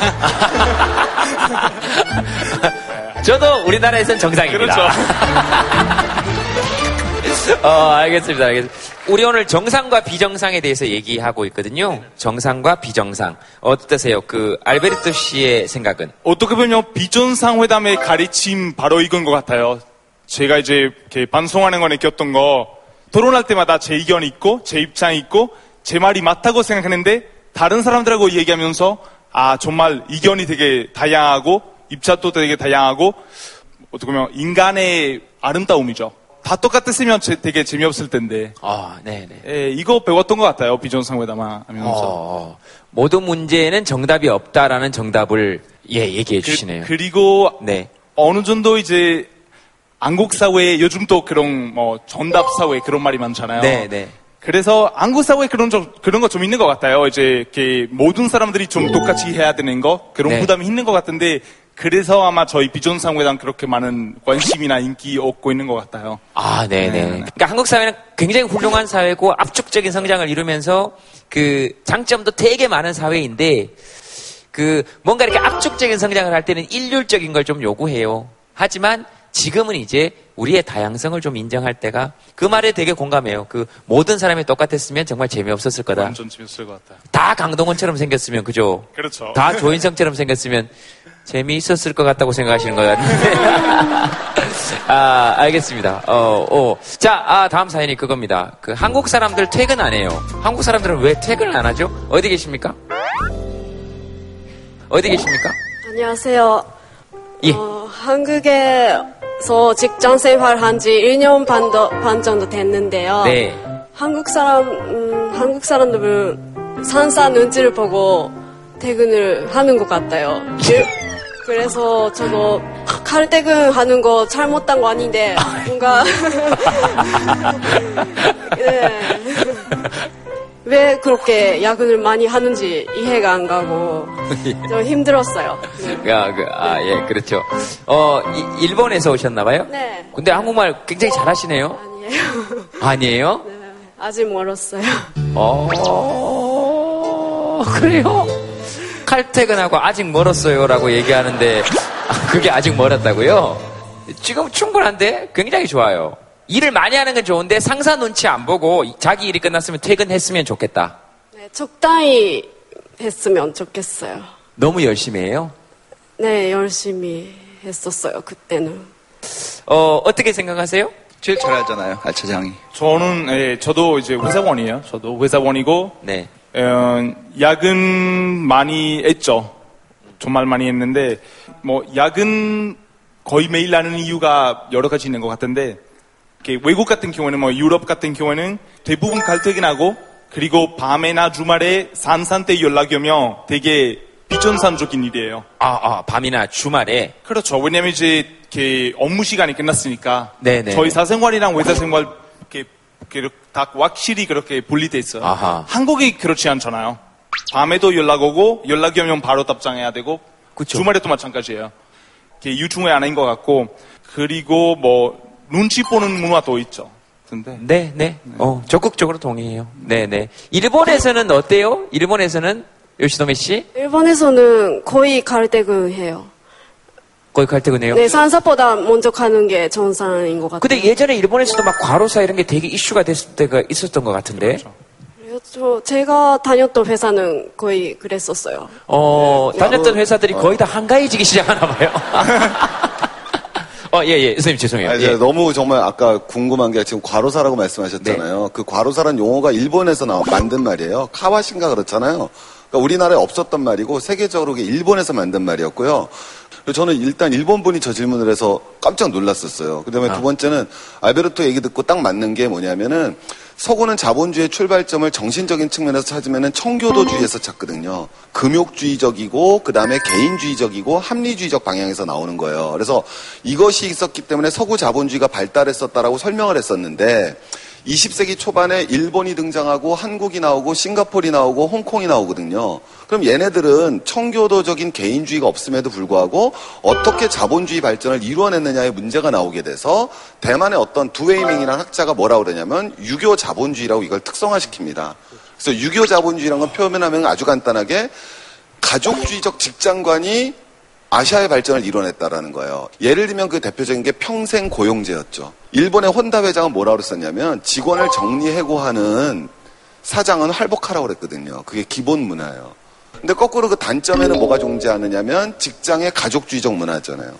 저도 우리나라에선 정상입니다. 그렇죠. 어, 알겠습니다. 알겠습니다. 우리 오늘 정상과 비정상에 대해서 얘기하고 있거든요. 정상과 비정상. 어떠세요? 그, 알베르토 씨의 생각은? 어떻게 보면 비전상 회담의 가르침 바로 이건 것 같아요. 제가 이제 이렇게 방송하는 거 느꼈던 거 토론할 때마다 제 의견이 있고 제 입장이 있고 제 말이 맞다고 생각하는데 다른 사람들하고 얘기하면서 아 정말 의견이 되게 다양하고 입장도 되게 다양하고 어떻게 보면 인간의 아름다움이죠. 다 똑같았으면 제- 되게 재미없을 텐데. 아, 네네. 예, 이거 배웠던 것 같아요. 비전상 회담 하면서. 어, 모든 문제에는 정답이 없다라는 정답을, 예, 얘기해 주시네요. 그, 리고 네. 어느 정도 이제 한국 사회에 요즘 또 그런 뭐 정답 사회 그런 말이 많잖아요. 네, 네. 그래서 한국 사회 그런 좀 그런 거 좀 있는 것 같아요. 이제 이렇게 모든 사람들이 좀 똑같이 해야 되는 거 그런 네. 부담이 있는 것 같은데 그래서 아마 저희 비전상회담 그렇게 많은 관심이나 인기 얻고 있는 것 같아요. 아, 네네. 그러니까 한국 사회는 굉장히 훌륭한 사회고 압축적인 성장을 이루면서 그 장점도 되게 많은 사회인데 그 뭔가 이렇게 압축적인 성장을 할 때는 일률적인 걸 좀 요구해요. 하지만 지금은 이제 우리의 다양성을 좀 인정할 때가 그 말에 되게 공감해요. 그 모든 사람이 똑같았으면 정말 재미없었을 거다. 완전 재밌을 것 같아요. 다 강동원처럼 생겼으면 그죠? 그렇죠. 다 조인성처럼 생겼으면 재미있었을 것 같다고 생각하시는 것 같은데. 아, 알겠습니다. 어, 어. 자, 아, 다음 사연이 그겁니다. 그 한국 사람들 퇴근 안 해요. 한국 사람들은 왜 퇴근을 안 하죠? 어디 계십니까? 어디 계십니까? 안녕하세요. 예. 어, 한국에 서 직장 생활한 지 1년 반, 더, 반 정도 됐는데요. 네. 한국 사람, 음, 한국 사람들은 산사 눈치를 보고 퇴근을 하는 것 같아요. 일- 그래서 저도 칼퇴근 하는 거 잘못한 거 아닌데, 뭔가, 네. 왜 그렇게 야근을 많이 하는지 이해가 안 가고 좀 힘들었어요. 아, 그, 아, 예, 그렇죠. 어, 이- 일본에서 오셨나봐요? 네. 근데 한국말 굉장히 잘하시네요? 아니에요. 아니에요? 아직 멀었어요. 어, 그래요? 칼퇴근하고 아직 멀었어요 라고 얘기하는데 아, 그게 아직 멀었다고요? 지금 충분한데 굉장히 좋아요. 일을 많이 하는 건 좋은데 상사 눈치 안 보고 자기 일이 끝났으면 퇴근했으면 좋겠다. 네, 적당히 했으면 좋겠어요. 너무 열심히 해요. 네, 열심히 했었어요, 그때는. 어, 어떻게 생각하세요? 제일 잘하잖아요, 알차장이. 저는 예, 저도 이제 회사원이에요. 저도 회사원이고 네. 어, 야근 많이 했죠. 정말 많이 했는데 뭐 야근 거의 매일 하는 이유가 여러 가지 있는 것 같은데 외국 같은 경우에는 뭐 유럽 같은 경우에는 대부분 칼퇴근하고 그리고 밤에나 주말에 산산 때 연락이 오면 되게 비전산적인 일이에요. 아, 아, 밤이나 주말에. 그렇죠. 왜냐면 이제 이렇게 업무 시간이 끝났으니까 네네. 저희 사생활이랑 회사 생활 이렇게, 이렇게 다 확실히 그렇게 분리돼 있어요. 아하. 한국이 그렇지 않잖아요. 밤에도 연락 오고 연락이 오면 바로 답장해야 되고 주말에 도 마찬가지예요. 이게 유충의 하나인 것 같고 그리고 뭐 눈치 보는 문화도 있죠. 근데 네, 네. 어, 적극적으로 동의해요. 네, 네. 일본에서는 어때요? 일본에서는 요시노미 씨? 일본에서는 거의 가을대근해요. 거의 칼퇴근해요. 네, 산사보다 먼저 가는 게 정상인 것 같아요. 근데 예전에 일본에서도 막 과로사 이런 게 되게 이슈가 됐을 때가 있었던 것 같은데. 저 제가 다녔던 회사는 거의 그랬었어요. 어, 다녔던 회사들이 거의 다 한가해지기 시작하나 봐요. 어, 예, 예. 선생님 죄송해요. 아니, 예. 너무 정말 아까 궁금한 게 지금 과로사라고 말씀하셨잖아요. 네. 그 과로사란 용어가 일본에서 나온 만든 말이에요. 카와신가 그렇잖아요. 그러니까 우리나라에 없었던 말이고 세계적으로 일본에서 만든 말이었고요. 저는 일단 일본 분이 저 질문을 해서 깜짝 놀랐었어요. 그다음에 아. 두 번째는 알베르토 얘기 듣고 딱 맞는 게 뭐냐면은 서구는 자본주의의 출발점을 정신적인 측면에서 찾으면은 청교도주의에서 찾거든요. 금욕주의적이고 그다음에 개인주의적이고 합리주의적 방향에서 나오는 거예요. 그래서 이것이 있었기 때문에 서구 자본주의가 발달했었다라고 설명을 했었는데 20세기 초반에 일본이 등장하고 한국이 나오고 싱가포르이 나오고 홍콩이 나오거든요. 그럼 얘네들은 청교도적인 개인주의가 없음에도 불구하고 어떻게 자본주의 발전을 이루어냈느냐의 문제가 나오게 돼서 대만의 어떤 두웨이밍이라는 학자가 뭐라고 그러냐면 유교 자본주의라고 이걸 특성화시킵니다. 그래서 유교 자본주의라는 건 표현하면 아주 간단하게 가족주의적 직장관이 아시아의 발전을 이뤄냈다라는 거예요. 예를 들면 그 대표적인 게 평생 고용제였죠. 일본의 혼다 회장은 뭐라고 그랬었냐면 직원을 정리해고하는 사장은 활복하라고 그랬거든요. 그게 기본 문화예요. 근데 거꾸로 그 단점에는 뭐가 존재하느냐면 직장의 가족주의적 문화잖아요.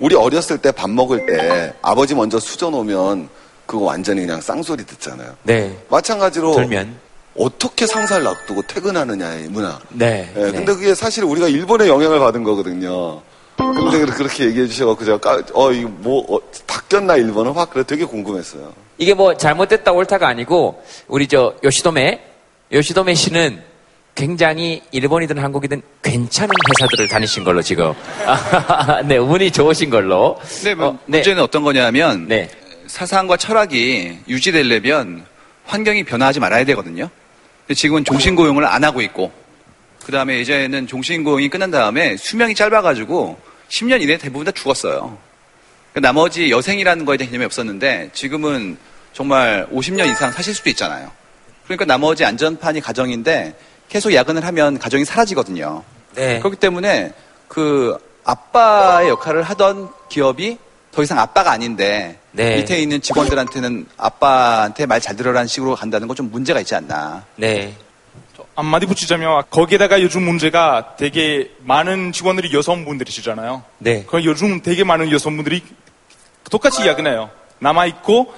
우리 어렸을 때 밥 먹을 때 아버지 먼저 수저 놓으면 그거 완전히 그냥 쌍소리 듣잖아요. 네. 마찬가지로 돌면. 어떻게 상사를 놔두고 퇴근하느냐의 문화. 네. 예, 네. 근데 그게 사실 우리가 일본의 영향을 받은 거거든요. 근데 그렇게 얘기해 주셔갖고 제가 까, 어, 이거 뭐, 어, 바뀌었나 일본은 확 그래 되게 궁금했어요. 이게 뭐 잘못됐다 옳다가 아니고 우리 저 요시도메 요시도메 씨는 굉장히 일본이든 한국이든 괜찮은 회사들을 다니신 걸로 지금 네 운이 좋으신 걸로 네, 뭐 어, 네. 문제는 어떤 거냐면 사상과 철학이 유지되려면 환경이 변화하지 말아야 되거든요. 지금은 종신고용을 안 하고 있고 그 다음에 이제는 종신고용이 끝난 다음에 수명이 짧아가지고 10년 이내에 대부분 다 죽었어요. 그 나머지 여생이라는 거에 대한 개념이 없었는데 지금은 정말 50년 이상 사실 수도 있잖아요. 그러니까 나머지 안전판이 가정인데 계속 야근을 하면 가정이 사라지거든요. 네. 그렇기 때문에 그 아빠의 역할을 하던 기업이 더 이상 아빠가 아닌데 네. 밑에 있는 직원들한테는 아빠한테 말 잘 들으라는 식으로 간다는 건 좀 문제가 있지 않나. 네. 한마디 붙이자면 거기에다가 요즘 문제가 되게 많은 직원들이 여성분들이시잖아요. 네. 그 요즘 되게 많은 여성분들이 똑같이 야근해요. 남아 있고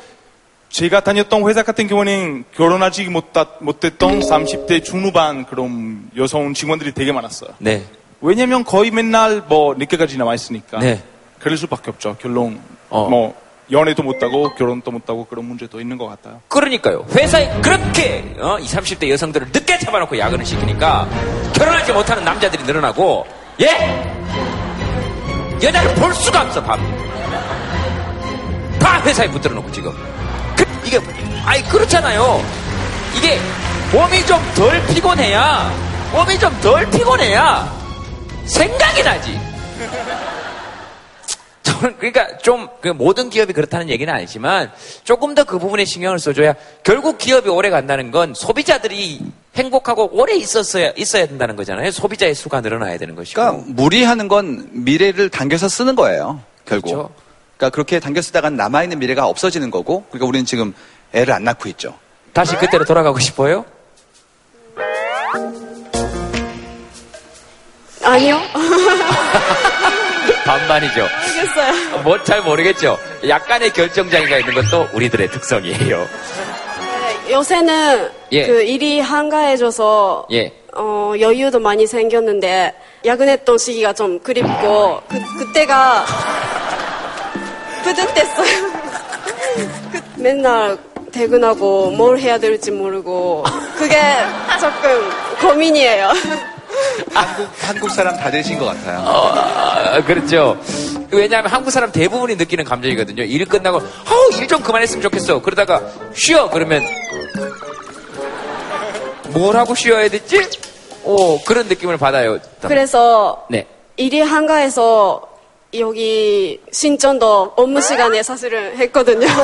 제가 다녔던 회사 같은 경우는 결혼하지 못다, 못했던 30대 중후반 그런 여성 직원들이 되게 많았어요. 네. 왜냐면 거의 맨날 뭐 늦게까지 남아 있으니까. 네. 그럴 수밖에 없죠. 결론 어. 뭐 연애도 못하고 결혼도 못하고 그런 문제도 있는 것 같아요. 그러니까요. 회사에 그렇게 어, 20, 30대 여성들을 늦게 잡아놓고 야근을 시키니까 결혼하지 못하는 남자들이 늘어나고 예? 여자를 볼 수가 없어 밤. 다 회사에 붙들어 놓고 지금. 그, 이게 아이 그렇잖아요. 이게 몸이 좀 덜 피곤해야 몸이 좀 덜 피곤해야 생각이 나지. 저는 그러니까 좀 그 모든 기업이 그렇다는 얘기는 아니지만 조금 더 그 부분에 신경을 써줘야 결국 기업이 오래 간다는 건 소비자들이 행복하고 오래 있었어야 있어야 된다는 거잖아요. 소비자의 수가 늘어나야 되는 것이고. 그러니까 무리하는 건 미래를 당겨서 쓰는 거예요. 결국. 그렇죠. 그러니까 그렇게 당겨 쓰다가 남아 있는 미래가 없어지는 거고, 그러니까 우리는 지금 애를 안 낳고 있죠. 다시 그때로 돌아가고 싶어요? 아니요. 반반이죠. 모르겠어요. 뭐 잘 모르겠죠. 약간의 결정장애가 있는 것도 우리들의 특성이에요. 네, 요새는 예. 그 일이 한가해져서 예. 어, 여유도 많이 생겼는데 야근했던 시기가 좀 그립고 그, 그때가 뿌듯했어요. 그, 맨날 퇴근하고 뭘 해야 될지 모르고 그게 조금 고민이에요. 한국, 한국 사람 다 되신 것 같아요. 아, 그렇죠. 왜냐하면 한국 사람 대부분이 느끼는 감정이거든요. 일 끝나고, 아우, 일 좀 그만했으면 좋겠어. 그러다가, 쉬어! 그러면, 뭘 하고 쉬어야 됐지? 오, 그런 느낌을 받아요. 그래서 네. 일이 한가해서 여기 신천도 업무 시간에 사실은 했거든요.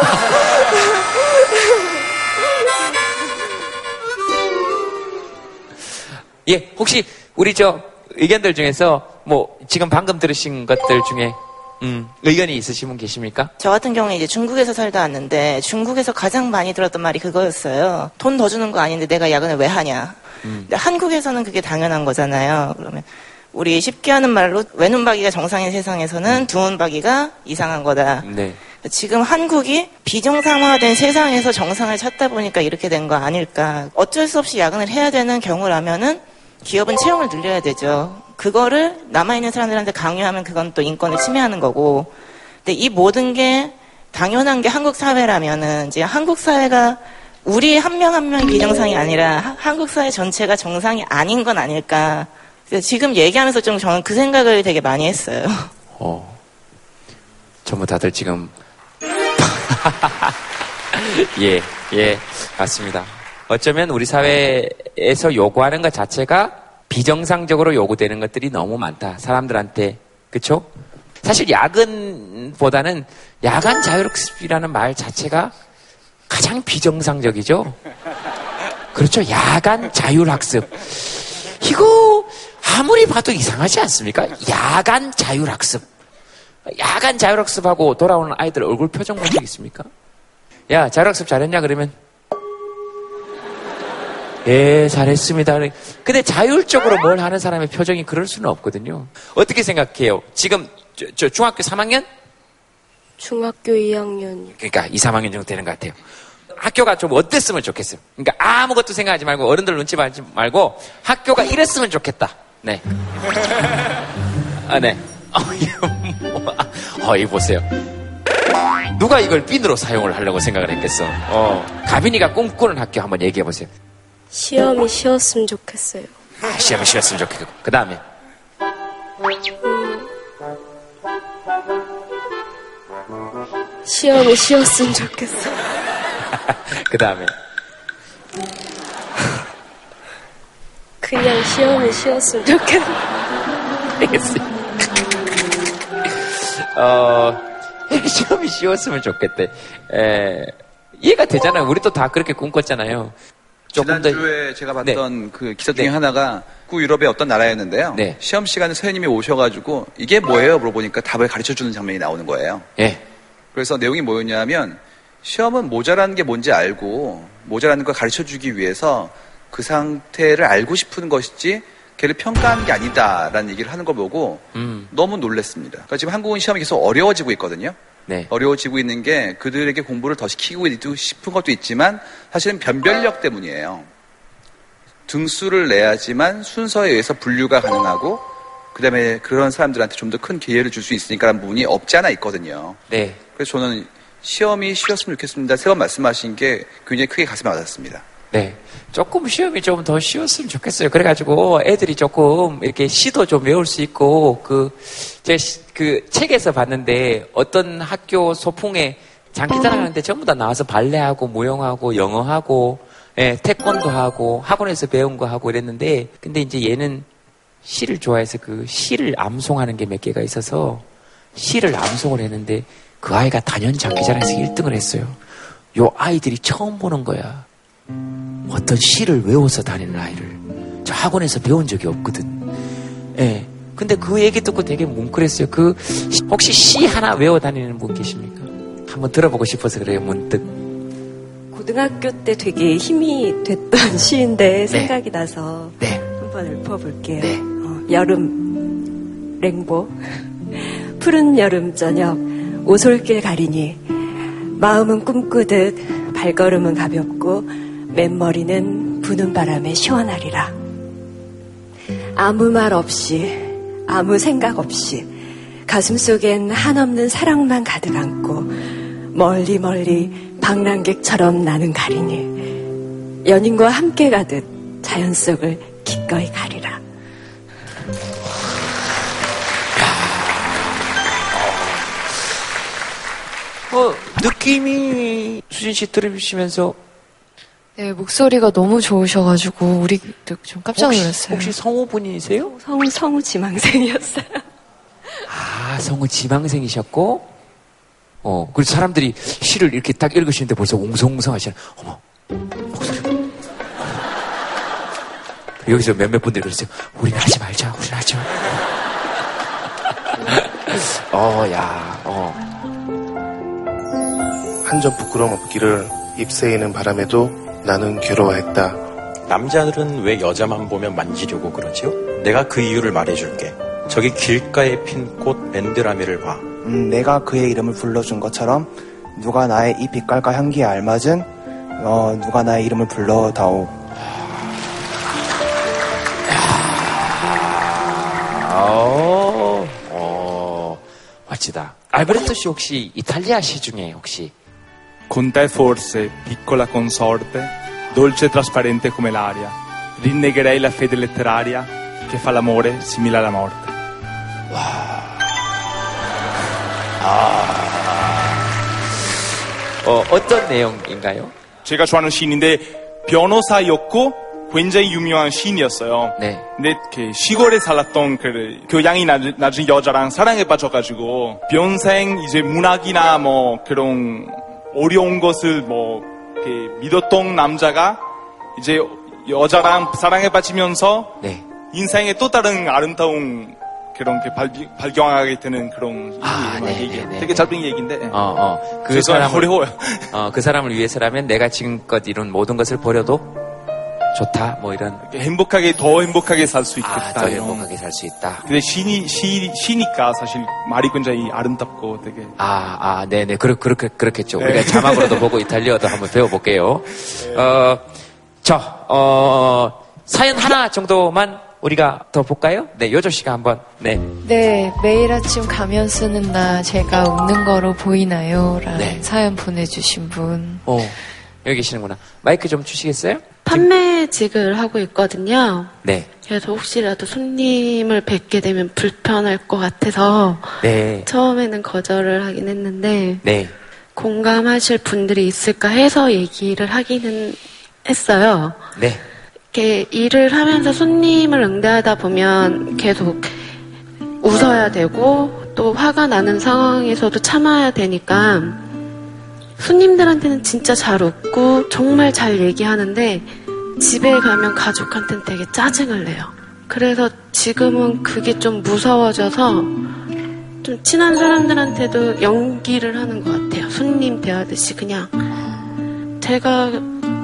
예, 혹시 우리 저 의견들 중에서 뭐 지금 방금 들으신 것들 중에 음, 의견이 있으신 분 계십니까? 저 같은 경우에 이제 중국에서 살다 왔는데 중국에서 가장 많이 들었던 말이 그거였어요. 돈 더 주는 거 아닌데 내가 야근을 왜 하냐. 근데 한국에서는 그게 당연한 거잖아요. 그러면 우리 쉽게 하는 말로 외눈박이가 정상인 세상에서는 두눈박이가 이상한 거다. 네. 지금 한국이 비정상화된 세상에서 정상을 찾다 보니까 이렇게 된 거 아닐까. 어쩔 수 없이 야근을 해야 되는 경우라면은 기업은 채용을 늘려야 되죠. 그거를 남아있는 사람들한테 강요하면 그건 또 인권을 침해하는 거고. 근데 이 모든 게 당연한 게 한국 사회라면은 이제 한국 사회가 우리 한 명 한 명이 비정상이 아니라 하- 한국 사회 전체가 정상이 아닌 건 아닐까. 지금 얘기하면서 좀 저는 그 생각을 되게 많이 했어요. 어. 전부 다들 지금 예, 예, 맞습니다. 어쩌면 우리 사회에서 요구하는 것 자체가 비정상적으로 요구되는 것들이 너무 많다. 사람들한테. 그쵸? 사실 야근보다는 야간 자율학습이라는 말 자체가 가장 비정상적이죠? 그렇죠. 야간 자율학습. 이거 아무리 봐도 이상하지 않습니까? 야간 자율학습. 야간 자율학습하고 돌아오는 아이들 얼굴 표정 본 적 있습니까? 야, 자율학습 잘했냐? 그러면 예, 잘했습니다. 근데 자율적으로 뭘 하는 사람의 표정이 그럴 수는 없거든요. 어떻게 생각해요? 지금 저, 저 중학교 3학년? 중학교 2학년. 그러니까 2, 3학년 정도 되는 것 같아요. 학교가 좀 어땠으면 좋겠어요. 그러니까 아무것도 생각하지 말고 어른들 눈치 보지 말고 학교가 이랬으면 좋겠다. 네. 아, 네. 어, 이 보세요. 누가 이걸 핀으로 사용을 하려고 생각을 했겠어. 어. 가빈이가 꿈꾸는 학교 한번 얘기해 보세요. 시험이 쉬었으면 좋겠어요. 아, 시험이 쉬었으면 좋겠고. 그 다음에. 시험이 쉬었으면 좋겠어요. 그 다음에. 그냥 시험이 쉬었으면 좋겠어요. 알겠어요. 어, 시험이 쉬웠으면 좋겠대. 에, 이해가 되잖아요. 우리도 다 그렇게 꿈꿨잖아요. 조금 더. 지난주에 제가 봤던 그 기사 중에 하나가 구 유럽의 어떤 나라였는데요. 네. 시험 시간에 선생님이 오셔가지고 이게 뭐예요? 물어보니까 답을 가르쳐 주는 장면이 나오는 거예요. 예. 그래서 내용이 뭐였냐면 시험은 모자라는 게 뭔지 알고 모자라는 걸 가르쳐 주기 위해서 그 상태를 알고 싶은 것이지 걔를 평가하는 게 아니다라는 얘기를 하는 걸 보고 음. 너무 놀랐습니다. 그러니까 지금 한국은 시험이 계속 어려워지고 있거든요. 네. 어려워지고 있는 게 그들에게 공부를 더 시키고 싶은 것도 있지만 사실은 변별력 때문이에요. 등수를 내야지만 순서에 의해서 분류가 가능하고 그다음에 그런 사람들한테 좀 더 큰 기회를 줄 수 있으니까라는 부분이 없지 않아 있거든요. 네. 그래서 저는 시험이 쉬웠으면 좋겠습니다. 세 번 말씀하신 게 굉장히 크게 가슴에 와닿습니다. 네. 조금 시험이 좀 더 쉬웠으면 좋겠어요. 그래가지고 애들이 조금 이렇게 시도 좀 외울 수 있고, 그, 제, 시- 그 책에서 봤는데 어떤 학교 소풍에 장기자랑 하는데 전부 다 나와서 발레하고, 무용하고, 영어하고, 예, 태권도 하고, 학원에서 배운 거 하고 이랬는데, 근데 이제 얘는 시를 좋아해서 그 시를 암송하는 게 몇 개가 있어서 시를 암송을 했는데 그 아이가 단연 장기자랑에서 1등을 했어요. 요 아이들이 처음 보는 거야. 어떤 시를 외워서 다니는 아이를 저 학원에서 배운 적이 없거든. 예. 근데 그 얘기 듣고 되게 뭉클했어요. 그 시- 혹시 시 하나 외워 다니는 분 계십니까? 한번 들어보고 싶어서 그래요. 문득. 고등학교 때 되게 힘이 됐던 시인데 생각이 나서 네. 한번 읊어볼게요. 어, 여름 랭보 푸른 여름 저녁 오솔길 가리니 마음은 꿈꾸듯 발걸음은 가볍고 맨머리는 부는 바람에 시원하리라. 아무 말 없이 아무 생각 없이 가슴 속엔 한없는 사랑만 가득 안고 멀리 멀리 방랑객처럼 나는 가리니 연인과 함께 가듯 자연 속을 기꺼이 가리라. 어, 느낌이 수진 씨 들으시면서 네, 목소리가 너무 좋으셔가지고 우리도 좀 깜짝 혹시- 놀랐어요. 혹시 성우 분이세요? 성우 성우 지망생이었어요. 아, 성우 지망생이셨고, 어, 그리고 사람들이 시를 이렇게 딱 읽으시는데 벌써 웅성웅성 하시는, 어머, 목소리. 여기서 몇몇 분들이 그랬어요. 우리는 하지 말자, 우리는 하지 말자. 어, 야, 어. 한 점 부끄러움 없기를 잎새이는 바람에도 나는 괴로워했다. 남자들은 왜 여자만 보면 만지려고 그러지요? 내가 그 이유를 말해줄게. 저기 길가에 핀 꽃 맨드라미를 봐. 음, 내가 그의 이름을 불러준 것처럼 누가 나의 이 빛깔과 향기에 알맞은 어, 누가 나의 이름을 불러다오. 어, 어, 멋지다. 알베르토 씨 혹시 이탈리아 시 중에 혹시 Con te forse, piccola consorte, dolce e trasparente come l'aria, rinnegherei la fede letteraria che fa l'amore simile alla morte. 어, 어떤 내용인가요? 제가 좋아하는 시인인데 변호사였고 굉장히 유명한 시인이었어요. 네. 근데 그 시골에 살았던 그 교양이 낮은, 낮은 여자랑 사랑에 빠져가지고 평생 이제 문학이나 뭐 그런 어려운 것을 뭐 이렇게 믿었던 남자가 이제 여자랑 사랑에 빠지면서 네. 인생에 또 다른 아름다운 그런 게 발, 발견하게 되는 그런 아, 네, 얘기. 네, 네. 되게 짧은 얘기인데 어, 어. 그. 사람을 어려워요. 어, 그 사람을 위해서라면 내가 지금껏 이룬 모든 것을 버려도 좋다. 뭐 이런 행복하게 더 행복하게 살 수 있겠다. 아, 더. 행복하게 살 수 있다. 근데 시니 시 시니까 사실 말이 굉장히 아름답고 되게 아, 아, 네네. 그렇, 그렇게, 그렇겠죠. 네. 우리가 자막으로도 보고 이탈리아도 한번 배워볼게요. 어, 저, 어, 사연 하나 정도만 우리가 더 볼까요? 네, 요조 씨가 한번, 네. 네, 매일 아침 가면 쓰는 나 제가 웃는 거로 보이나요? 라는 네. 사연 보내주신 분. 어, 여기 계시는구나. 마이크 좀 주시겠어요? 판매직을 하고 있거든요. 네. 그래서 혹시라도 손님을 뵙게 되면 불편할 것 같아서 네. 처음에는 거절을 하긴 했는데 네. 공감하실 분들이 있을까 해서 얘기를 하기는 했어요. 네. 이렇게 일을 하면서 손님을 응대하다 보면 계속 웃어야 되고 또 화가 나는 상황에서도 참아야 되니까 손님들한테는 진짜 잘 웃고 정말 잘 얘기하는데 집에 가면 가족한테는 되게 짜증을 내요. 그래서 지금은 그게 좀 무서워져서 좀 친한 사람들한테도 연기를 하는 것 같아요. 손님 대하듯이 그냥 제가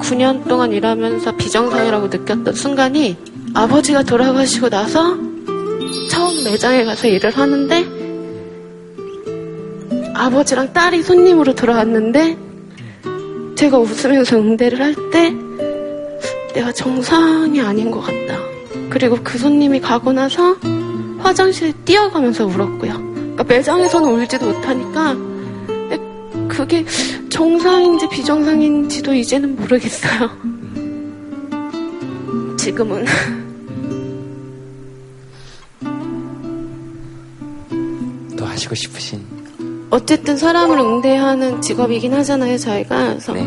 9년 동안 일하면서 비정상이라고 느꼈던 순간이 아버지가 돌아가시고 나서 처음 매장에 가서 일을 하는데 아버지랑 딸이 손님으로 들어왔는데 제가 웃으면서 응대를 할 때 내가 정상이 아닌 것 같다. 그리고 그 손님이 가고 나서 화장실에 뛰어가면서 울었고요. 그러니까 매장에서는 울지도 못하니까 그게 정상인지 비정상인지도 이제는 모르겠어요. 지금은 또 하시고 싶으신. 어쨌든 사람을 응대하는 직업이긴 하잖아요, 저희가. 그래서 네.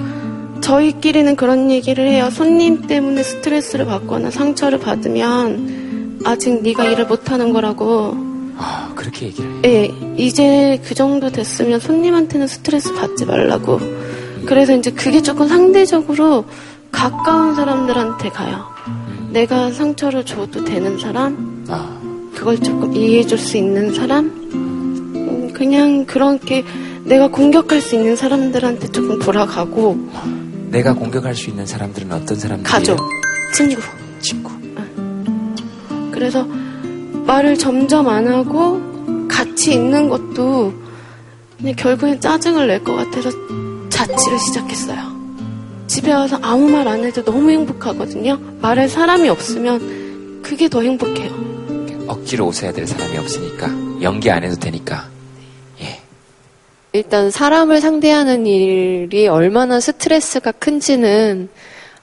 저희끼리는 그런 얘기를 해요. 손님 때문에 스트레스를 받거나 상처를 받으면 아직 네가 일을 못하는 거라고. 아, 그렇게 얘기를 해요. 예, 이제 그 정도 됐으면 손님한테는 스트레스 받지 말라고. 그래서 이제 그게 조금 상대적으로 가까운 사람들한테 가요. 내가 상처를 줘도 되는 사람, 아. 그걸 조금 이해해줄 수 있는 사람, 음, 그냥 그렇게 내가 공격할 수 있는 사람들한테 조금 돌아가고, 내가 공격할 수 있는 사람들은 어떤 사람들이에요? 가족, 친구. 친구. 그래서 말을 점점 안 하고 같이 있는 것도 그냥 결국엔 짜증을 낼 것 같아서 자취를 시작했어요. 집에 와서 아무 말 안 해도 너무 행복하거든요. 말할 사람이 없으면 그게 더 행복해요. 억지로 웃어야 될 사람이 없으니까. 연기 안 해도 되니까. 일단 사람을 상대하는 일이 얼마나 스트레스가 큰지는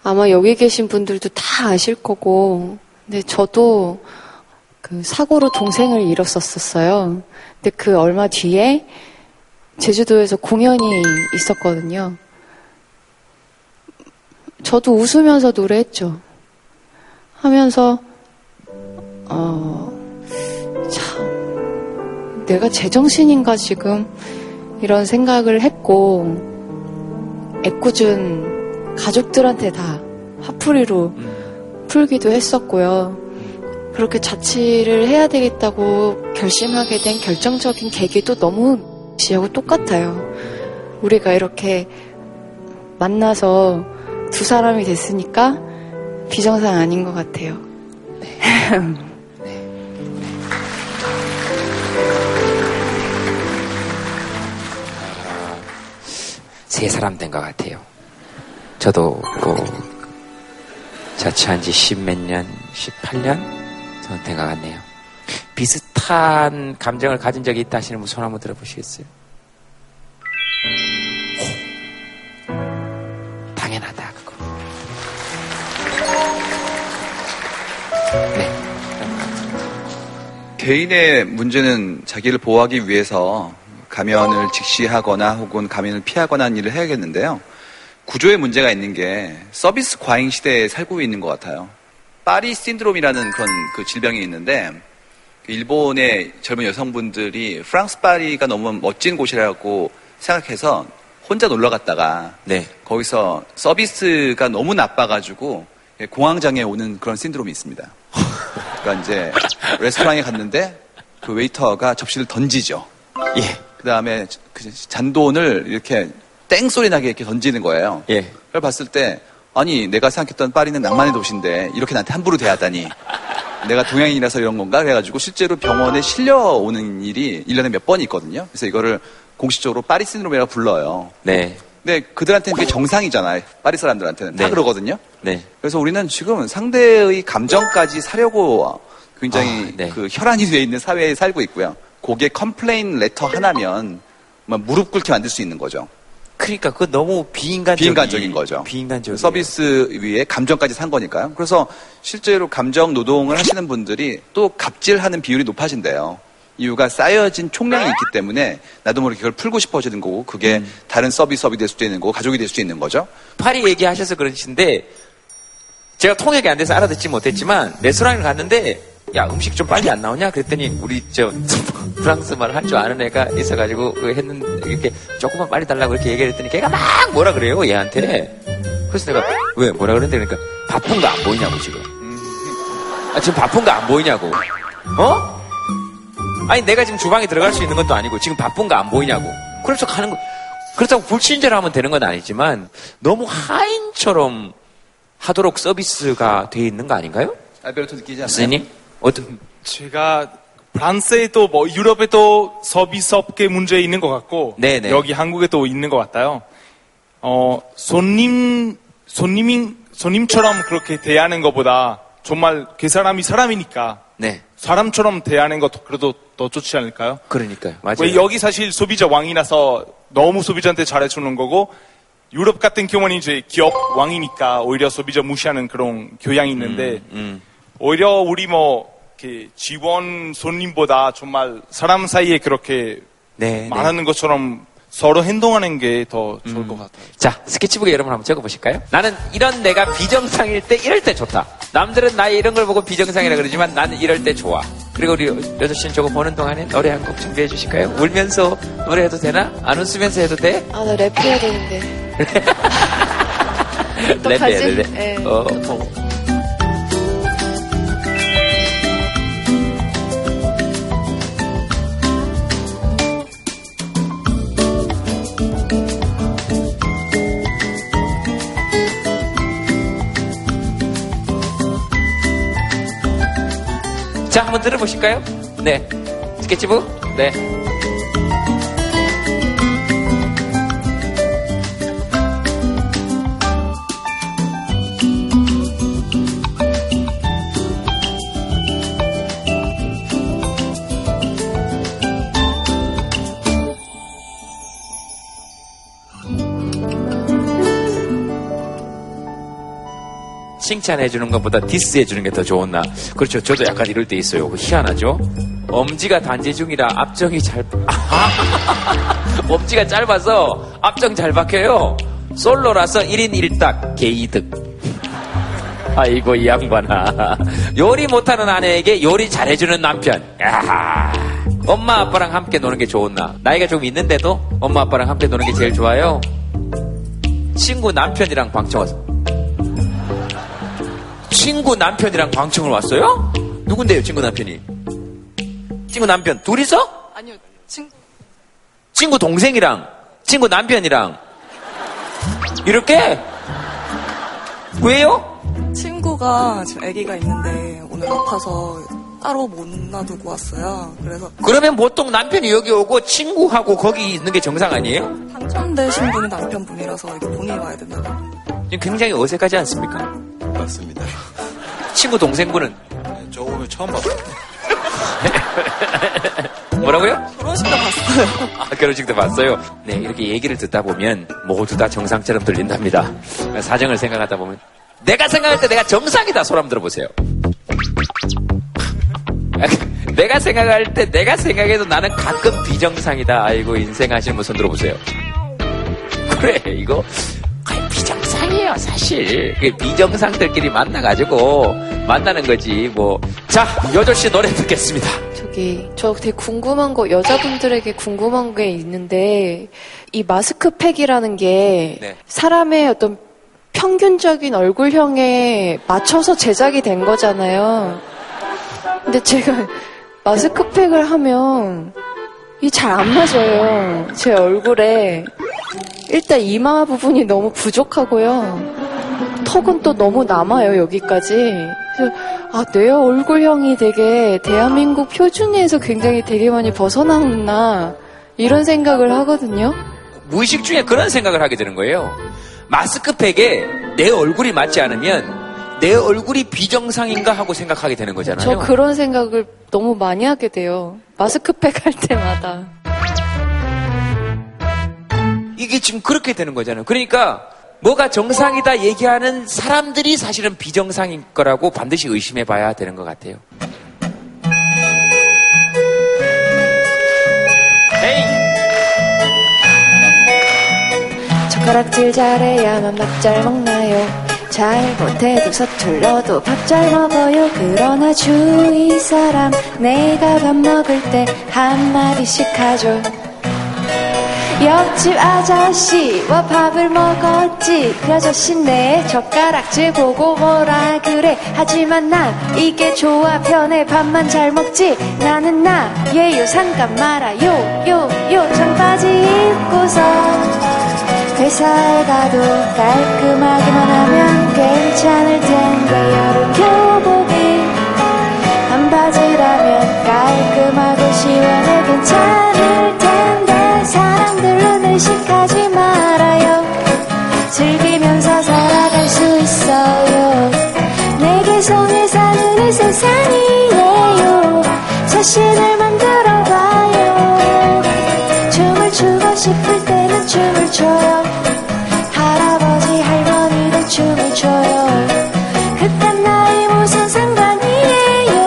아마 여기 계신 분들도 다 아실 거고, 근데 저도 그 사고로 동생을 잃었었어요. 근데 그 얼마 뒤에 제주도에서 공연이 있었거든요. 저도 웃으면서 노래했죠. 하면서, 어, 참, 내가 제정신인가 지금 이런 생각을 했고 애꿎은 가족들한테 다 화풀이로 풀기도 했었고요. 그렇게 자취를 해야 되겠다고 결심하게 된 결정적인 계기도 너무 지하고 똑같아요. 우리가 이렇게 만나서 두 사람이 됐으니까 비정상 아닌 것 같아요. 세 사람 된 것 같아요. 저도 그 자취한 지 십 몇 년, 18년 정도 된것 같네요. 비슷한 감정을 가진 적이 있다 하시는 분 손 한번 들어보시겠어요? 호. 당연하다, 그거. 개인의 문제는 자기를 보호하기 위해서 가면을 직시하거나 혹은 가면을 피하거나 하는 일을 해야겠는데요. 구조에 문제가 있는 게 서비스 과잉 시대에 살고 있는 것 같아요. 파리 신드롬이라는 그런 그 질병이 있는데 일본의 젊은 여성분들이 프랑스 파리가 너무 멋진 곳이라고 생각해서 혼자 놀러 갔다가 네. 거기서 서비스가 너무 나빠가지고 공황장애 오는 그런 신드롬이 있습니다. 그러니까 이제 레스토랑에 갔는데 그 웨이터가 접시를 던지죠. 예. 그 다음에 그 잔돈을 이렇게 땡 소리 나게 이렇게 던지는 거예요. 예. 그걸 봤을 때 아니 내가 생각했던 파리는 낭만의 도시인데 이렇게 나한테 함부로 대하다니 내가 동양인이라서 이런 건가 그래가지고 실제로 병원에 실려오는 일이 1년에 몇 번 있거든요. 그래서 이거를 공식적으로 파리 신드롬이라고 불러요. 네. 근데 그들한테는 그게 정상이잖아요. 파리 사람들한테는 다 네. 그러거든요. 네. 그래서 우리는 지금 상대의 감정까지 사려고 굉장히 아, 네. 그 혈안이 되어 있는 사회에 살고 있고요. 거기에 complain letter 하나면 막 무릎 꿇게 만들 수 있는 거죠. 그러니까 그거 너무 비인간적인, 비인간적인 거죠. 비인간적인 서비스 위에 감정까지 산 거니까요. 그래서 실제로 감정 노동을 하시는 분들이 또 갑질하는 비율이 높아진대요. 이유가 쌓여진 총량이 있기 때문에 나도 모르게 그걸 풀고 싶어지는 거고 그게 음. 다른 서비스업이 될 수도 있는 거고 가족이 될 수도 있는 거죠. 파리 얘기하셔서 그러신데 제가 통역이 안 돼서 알아듣지 못했지만 레스토랑을 갔는데 야 음식 좀 빨리 안 나오냐 그랬더니 우리 저 프랑스 말 할 줄 아는 애가 있어가지고 그 했는 이렇게 조금만 빨리 달라고 이렇게 얘기를 했더니 걔가 막 뭐라 그래요 얘한테 그래서 내가 왜 뭐라 그랬는데 그러니까 바쁜 거 안 보이냐고 지금 아, 지금 바쁜 거 안 보이냐고 어? 아니 내가 지금 주방에 들어갈 수 있는 것도 아니고 지금 바쁜 거 안 보이냐고 그래서 가는 거 그렇다고 불친절하면 하면 되는 건 아니지만 너무 하인처럼 하도록 서비스가 돼 있는 거 아닌가요? 알베르토 느끼지 않나요? 선생님? 어떤 제가 프랑스에도 뭐 유럽에도 서비스 업계 문제 있는 것 같고 네네. 여기 한국에도 있는 것 같아요. 어 손님 손님인 손님처럼 그렇게 대하는 것보다 정말 그 사람이 사람이니까 네. 사람처럼 대하는 것도 그래도 더 좋지 않을까요? 그러니까요. 맞아요. 왜 여기 사실 소비자 왕이라서 너무 소비자한테 잘해주는 거고 유럽 같은 경우는 이제 기업 왕이니까 오히려 소비자 무시하는 그런 교양이 있는데 음. 오히려 우리 뭐 이렇게 지원 손님보다 정말 사람 사이에 그렇게 네, 말하는 것처럼 서로 행동하는 게 더 좋을 것 같아요. 자, 스케치북에 여러분 한번 적어보실까요? 나는 이런 내가 비정상일 때 이럴 때 좋다. 남들은 나의 이런 걸 보고 비정상이라 그러지만 나는 이럴 때 좋아. 그리고 우리 여자씨는 저거 보는 동안에 노래 한 곡 준비해 주실까요? 울면서 노래해도 되나? 안 웃으면서 해도 돼? 아, 나 랩해야 되는데. 랩해야? 돼. 네. 어, 어. 들어보실까요? 네. 스케치북? 네. 칭찬해 주는 것보다 디스해 주는 게 더 좋은 나. 그렇죠. 저도 약간 이럴 때 있어요. 그 희한하죠? 엄지가 단지 중이라 앞정이 잘, 엄지가 짧아서 앞정 잘 박혀요. 솔로라서 1인 1닭, 개이득. 아이고, 이 양반아. 요리 못하는 아내에게 요리 잘해주는 남편. 야 엄마 아빠랑 함께 노는 게 좋나? 나이가 좀 있는데도 엄마 아빠랑 함께 노는 게 제일 좋아요. 친구 남편이랑 방청 왔어. 친구 남편이랑 방청을 왔어요? 누군데요, 친구 남편이? 친구 남편 둘이서? 아니요, 친구. 친구 동생이랑 친구 남편이랑 이렇게 왜요? 친구가 지금 아기가 있는데 오늘 아파서 따로 못 놔두고 왔어요. 그래서 그러면 보통 남편이 여기 오고 친구하고 거기 있는 게 정상 아니에요? 당첨되신 분이 남편분이라서 이게 본인이 와야 된다고. 지금 굉장히 어색하지 않습니까? 맞습니다. 친구 동생분은 저 오늘 처음 봤어요. 뭐라고요? 결혼식도 봤어요. 아, 결혼식 때 봤어요. 네, 이렇게 얘기를 듣다 보면 모두 다 정상처럼 들린답니다. 사정을 생각하다 보면 내가 생각할 때 내가 정상이다 소리 한번 들어보세요. 내가 생각할 때 내가 생각해도 나는 가끔 비정상이다. 아이고 인생 하시는 분 손 들어보세요. 그래 이거 비정상이에요 사실. 그게 비정상들끼리 만나가지고 만나는 거지 뭐. 자 여조 씨 노래 듣겠습니다. 저기 저 되게 궁금한 거 여자분들에게 궁금한 게 있는데 이 마스크팩이라는 게 네. 사람의 어떤 평균적인 얼굴형에 맞춰서 제작이 된 거잖아요. 근데 제가 마스크팩을 하면 이 잘 안 맞아요. 제 얼굴에 일단 이마 부분이 너무 부족하고요. 턱은 또 너무 남아요, 여기까지. 아, 내 얼굴형이 되게 대한민국 표준에서 굉장히 되게 많이 벗어났나, 이런 생각을 하거든요. 무의식 중에 그런 생각을 하게 되는 거예요. 마스크팩에 내 얼굴이 맞지 않으면 내 얼굴이 비정상인가 하고 생각하게 되는 거잖아요. 저 그런 생각을 너무 많이 하게 돼요. 마스크팩 할 때마다. 이게 지금 그렇게 되는 거잖아요. 그러니까 뭐가 정상이다 얘기하는 사람들이 사실은 비정상인 거라고 반드시 의심해 봐야 되는 것 같아요. 젓가락질 잘해야만 밥 잘 먹나요? 잘 못해도 서툴러도 밥 잘 먹어요. 그러나 주위 사람 내가 밥 먹을 때 한마디씩 하죠. 옆집 아저씨와 밥을 먹었지? 그 아저씨 내 젓가락질 보고 뭐라 그래. 하지만 난 이게 좋아 편해. 밥만 잘 먹지? 나는 나예요 상관 말아요. 요 요 청바지 입고서 회사에 가도 깔끔하기만 하면 괜찮을 텐데. 여름 교복이 반바지라면 깔끔하고 시원해. 괜찮을 텐데 의식하지 말아요. 즐기면서 살아갈 수 있어요. 내게 손을 사는 이 세상이에요. 자신을 만들어 봐요. 춤을 추고 싶을 때는 춤을 춰요. 할아버지 할머니도 춤을 춰요. 그딴 나이 무슨 상관이에요?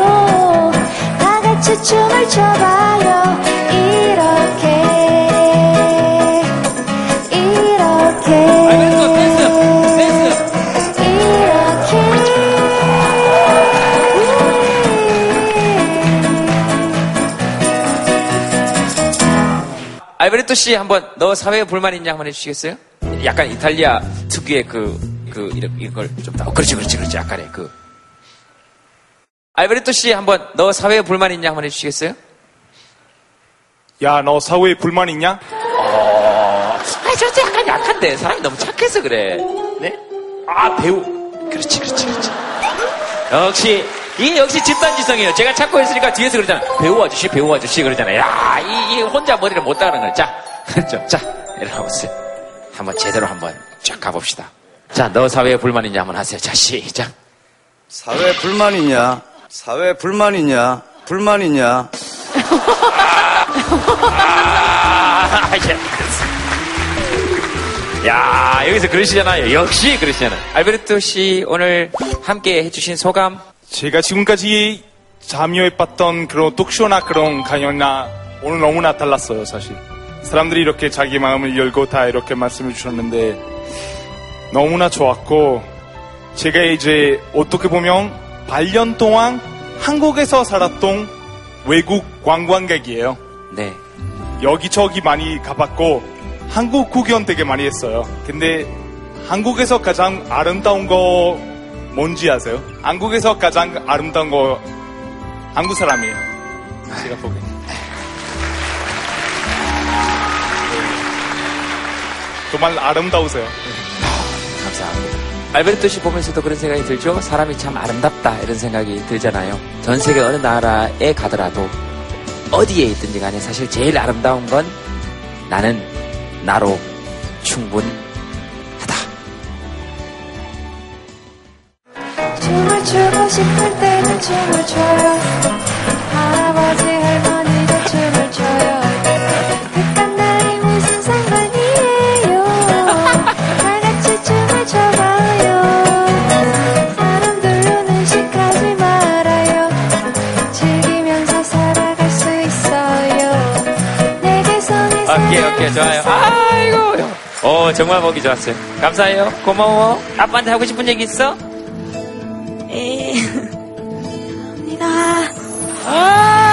다 같이 춤을 춰봐요 알베르토 씨 한번 너 사회에 불만 있냐 한번 해주시겠어요? 약간 이탈리아 특유의 그, 그, 이걸 좀 더, 어, 그렇지, 그렇지, 그렇지. 약간의 그. 알베르토 씨 한번 너 사회에 불만 있냐 한번 해주시겠어요? 야, 너 사회에 불만 있냐? 어, 아, 저때 약간 약한데. 사람이 너무 착해서 그래. 네? 아, 배우. 그렇지, 그렇지, 그렇지. 역시, 이 역시 집단지성이에요. 제가 찾고 있으니까 뒤에서 그러잖아. 배우 아저씨, 배우 아저씨 그러잖아. 야, 이, 이 혼자 머리를 못 따는 거야. 자, 자, 자, 이렇게 보세요. 한번 제대로 한번 쫙 가봅시다. 자, 너 사회에 불만 있냐 한번 하세요. 자, 시작. 사회 불만 있냐? 사회 불만 있냐? 불만 있냐? 아, 예. 야, 여기서 그러시잖아요. 역시 그러시잖아요. 알베르토 씨 오늘 함께 해주신 소감. 제가 지금까지 참여해봤던 그런 독쇼나 그런 강연이나 오늘 너무나 달랐어요, 사실. 사람들이 이렇게 자기 마음을 열고 다 이렇게 말씀해 주셨는데 너무나 좋았고 제가 이제 어떻게 보면 8년 동안 한국에서 살았던 외국 관광객이에요. 네. 여기저기 많이 가봤고 한국 구경 되게 많이 했어요. 근데 한국에서 가장 아름다운 거 뭔지 아세요? 한국에서 가장 아름다운 거 한국 사람이에요. 제가 보기엔. 정말 아름다우세요. 감사합니다. 알베르토 씨 보면서도 그런 생각이 들죠? 사람이 참 아름답다 이런 생각이 들잖아요. 전 세계 어느 나라에 가더라도 어디에 있든지 간에 사실 제일 아름다운 건 나는 나로 충분 춤을 추고 싶을 때는 춤을 춰요 할아버지 할머니도 춤을 춰요 그깟 날이 무슨 상관이에요 다같이 춤을 춰봐요 사람들로 의식하지 말아요 즐기면서 살아갈 수 있어요 내게선 이 오케이, 오케이, 좋아요. 아이고. 어, 정말 보기 좋았어요. 감사해요. 고마워. 아빠한테 하고 싶은 얘기 있어? 에, 합니다. 아,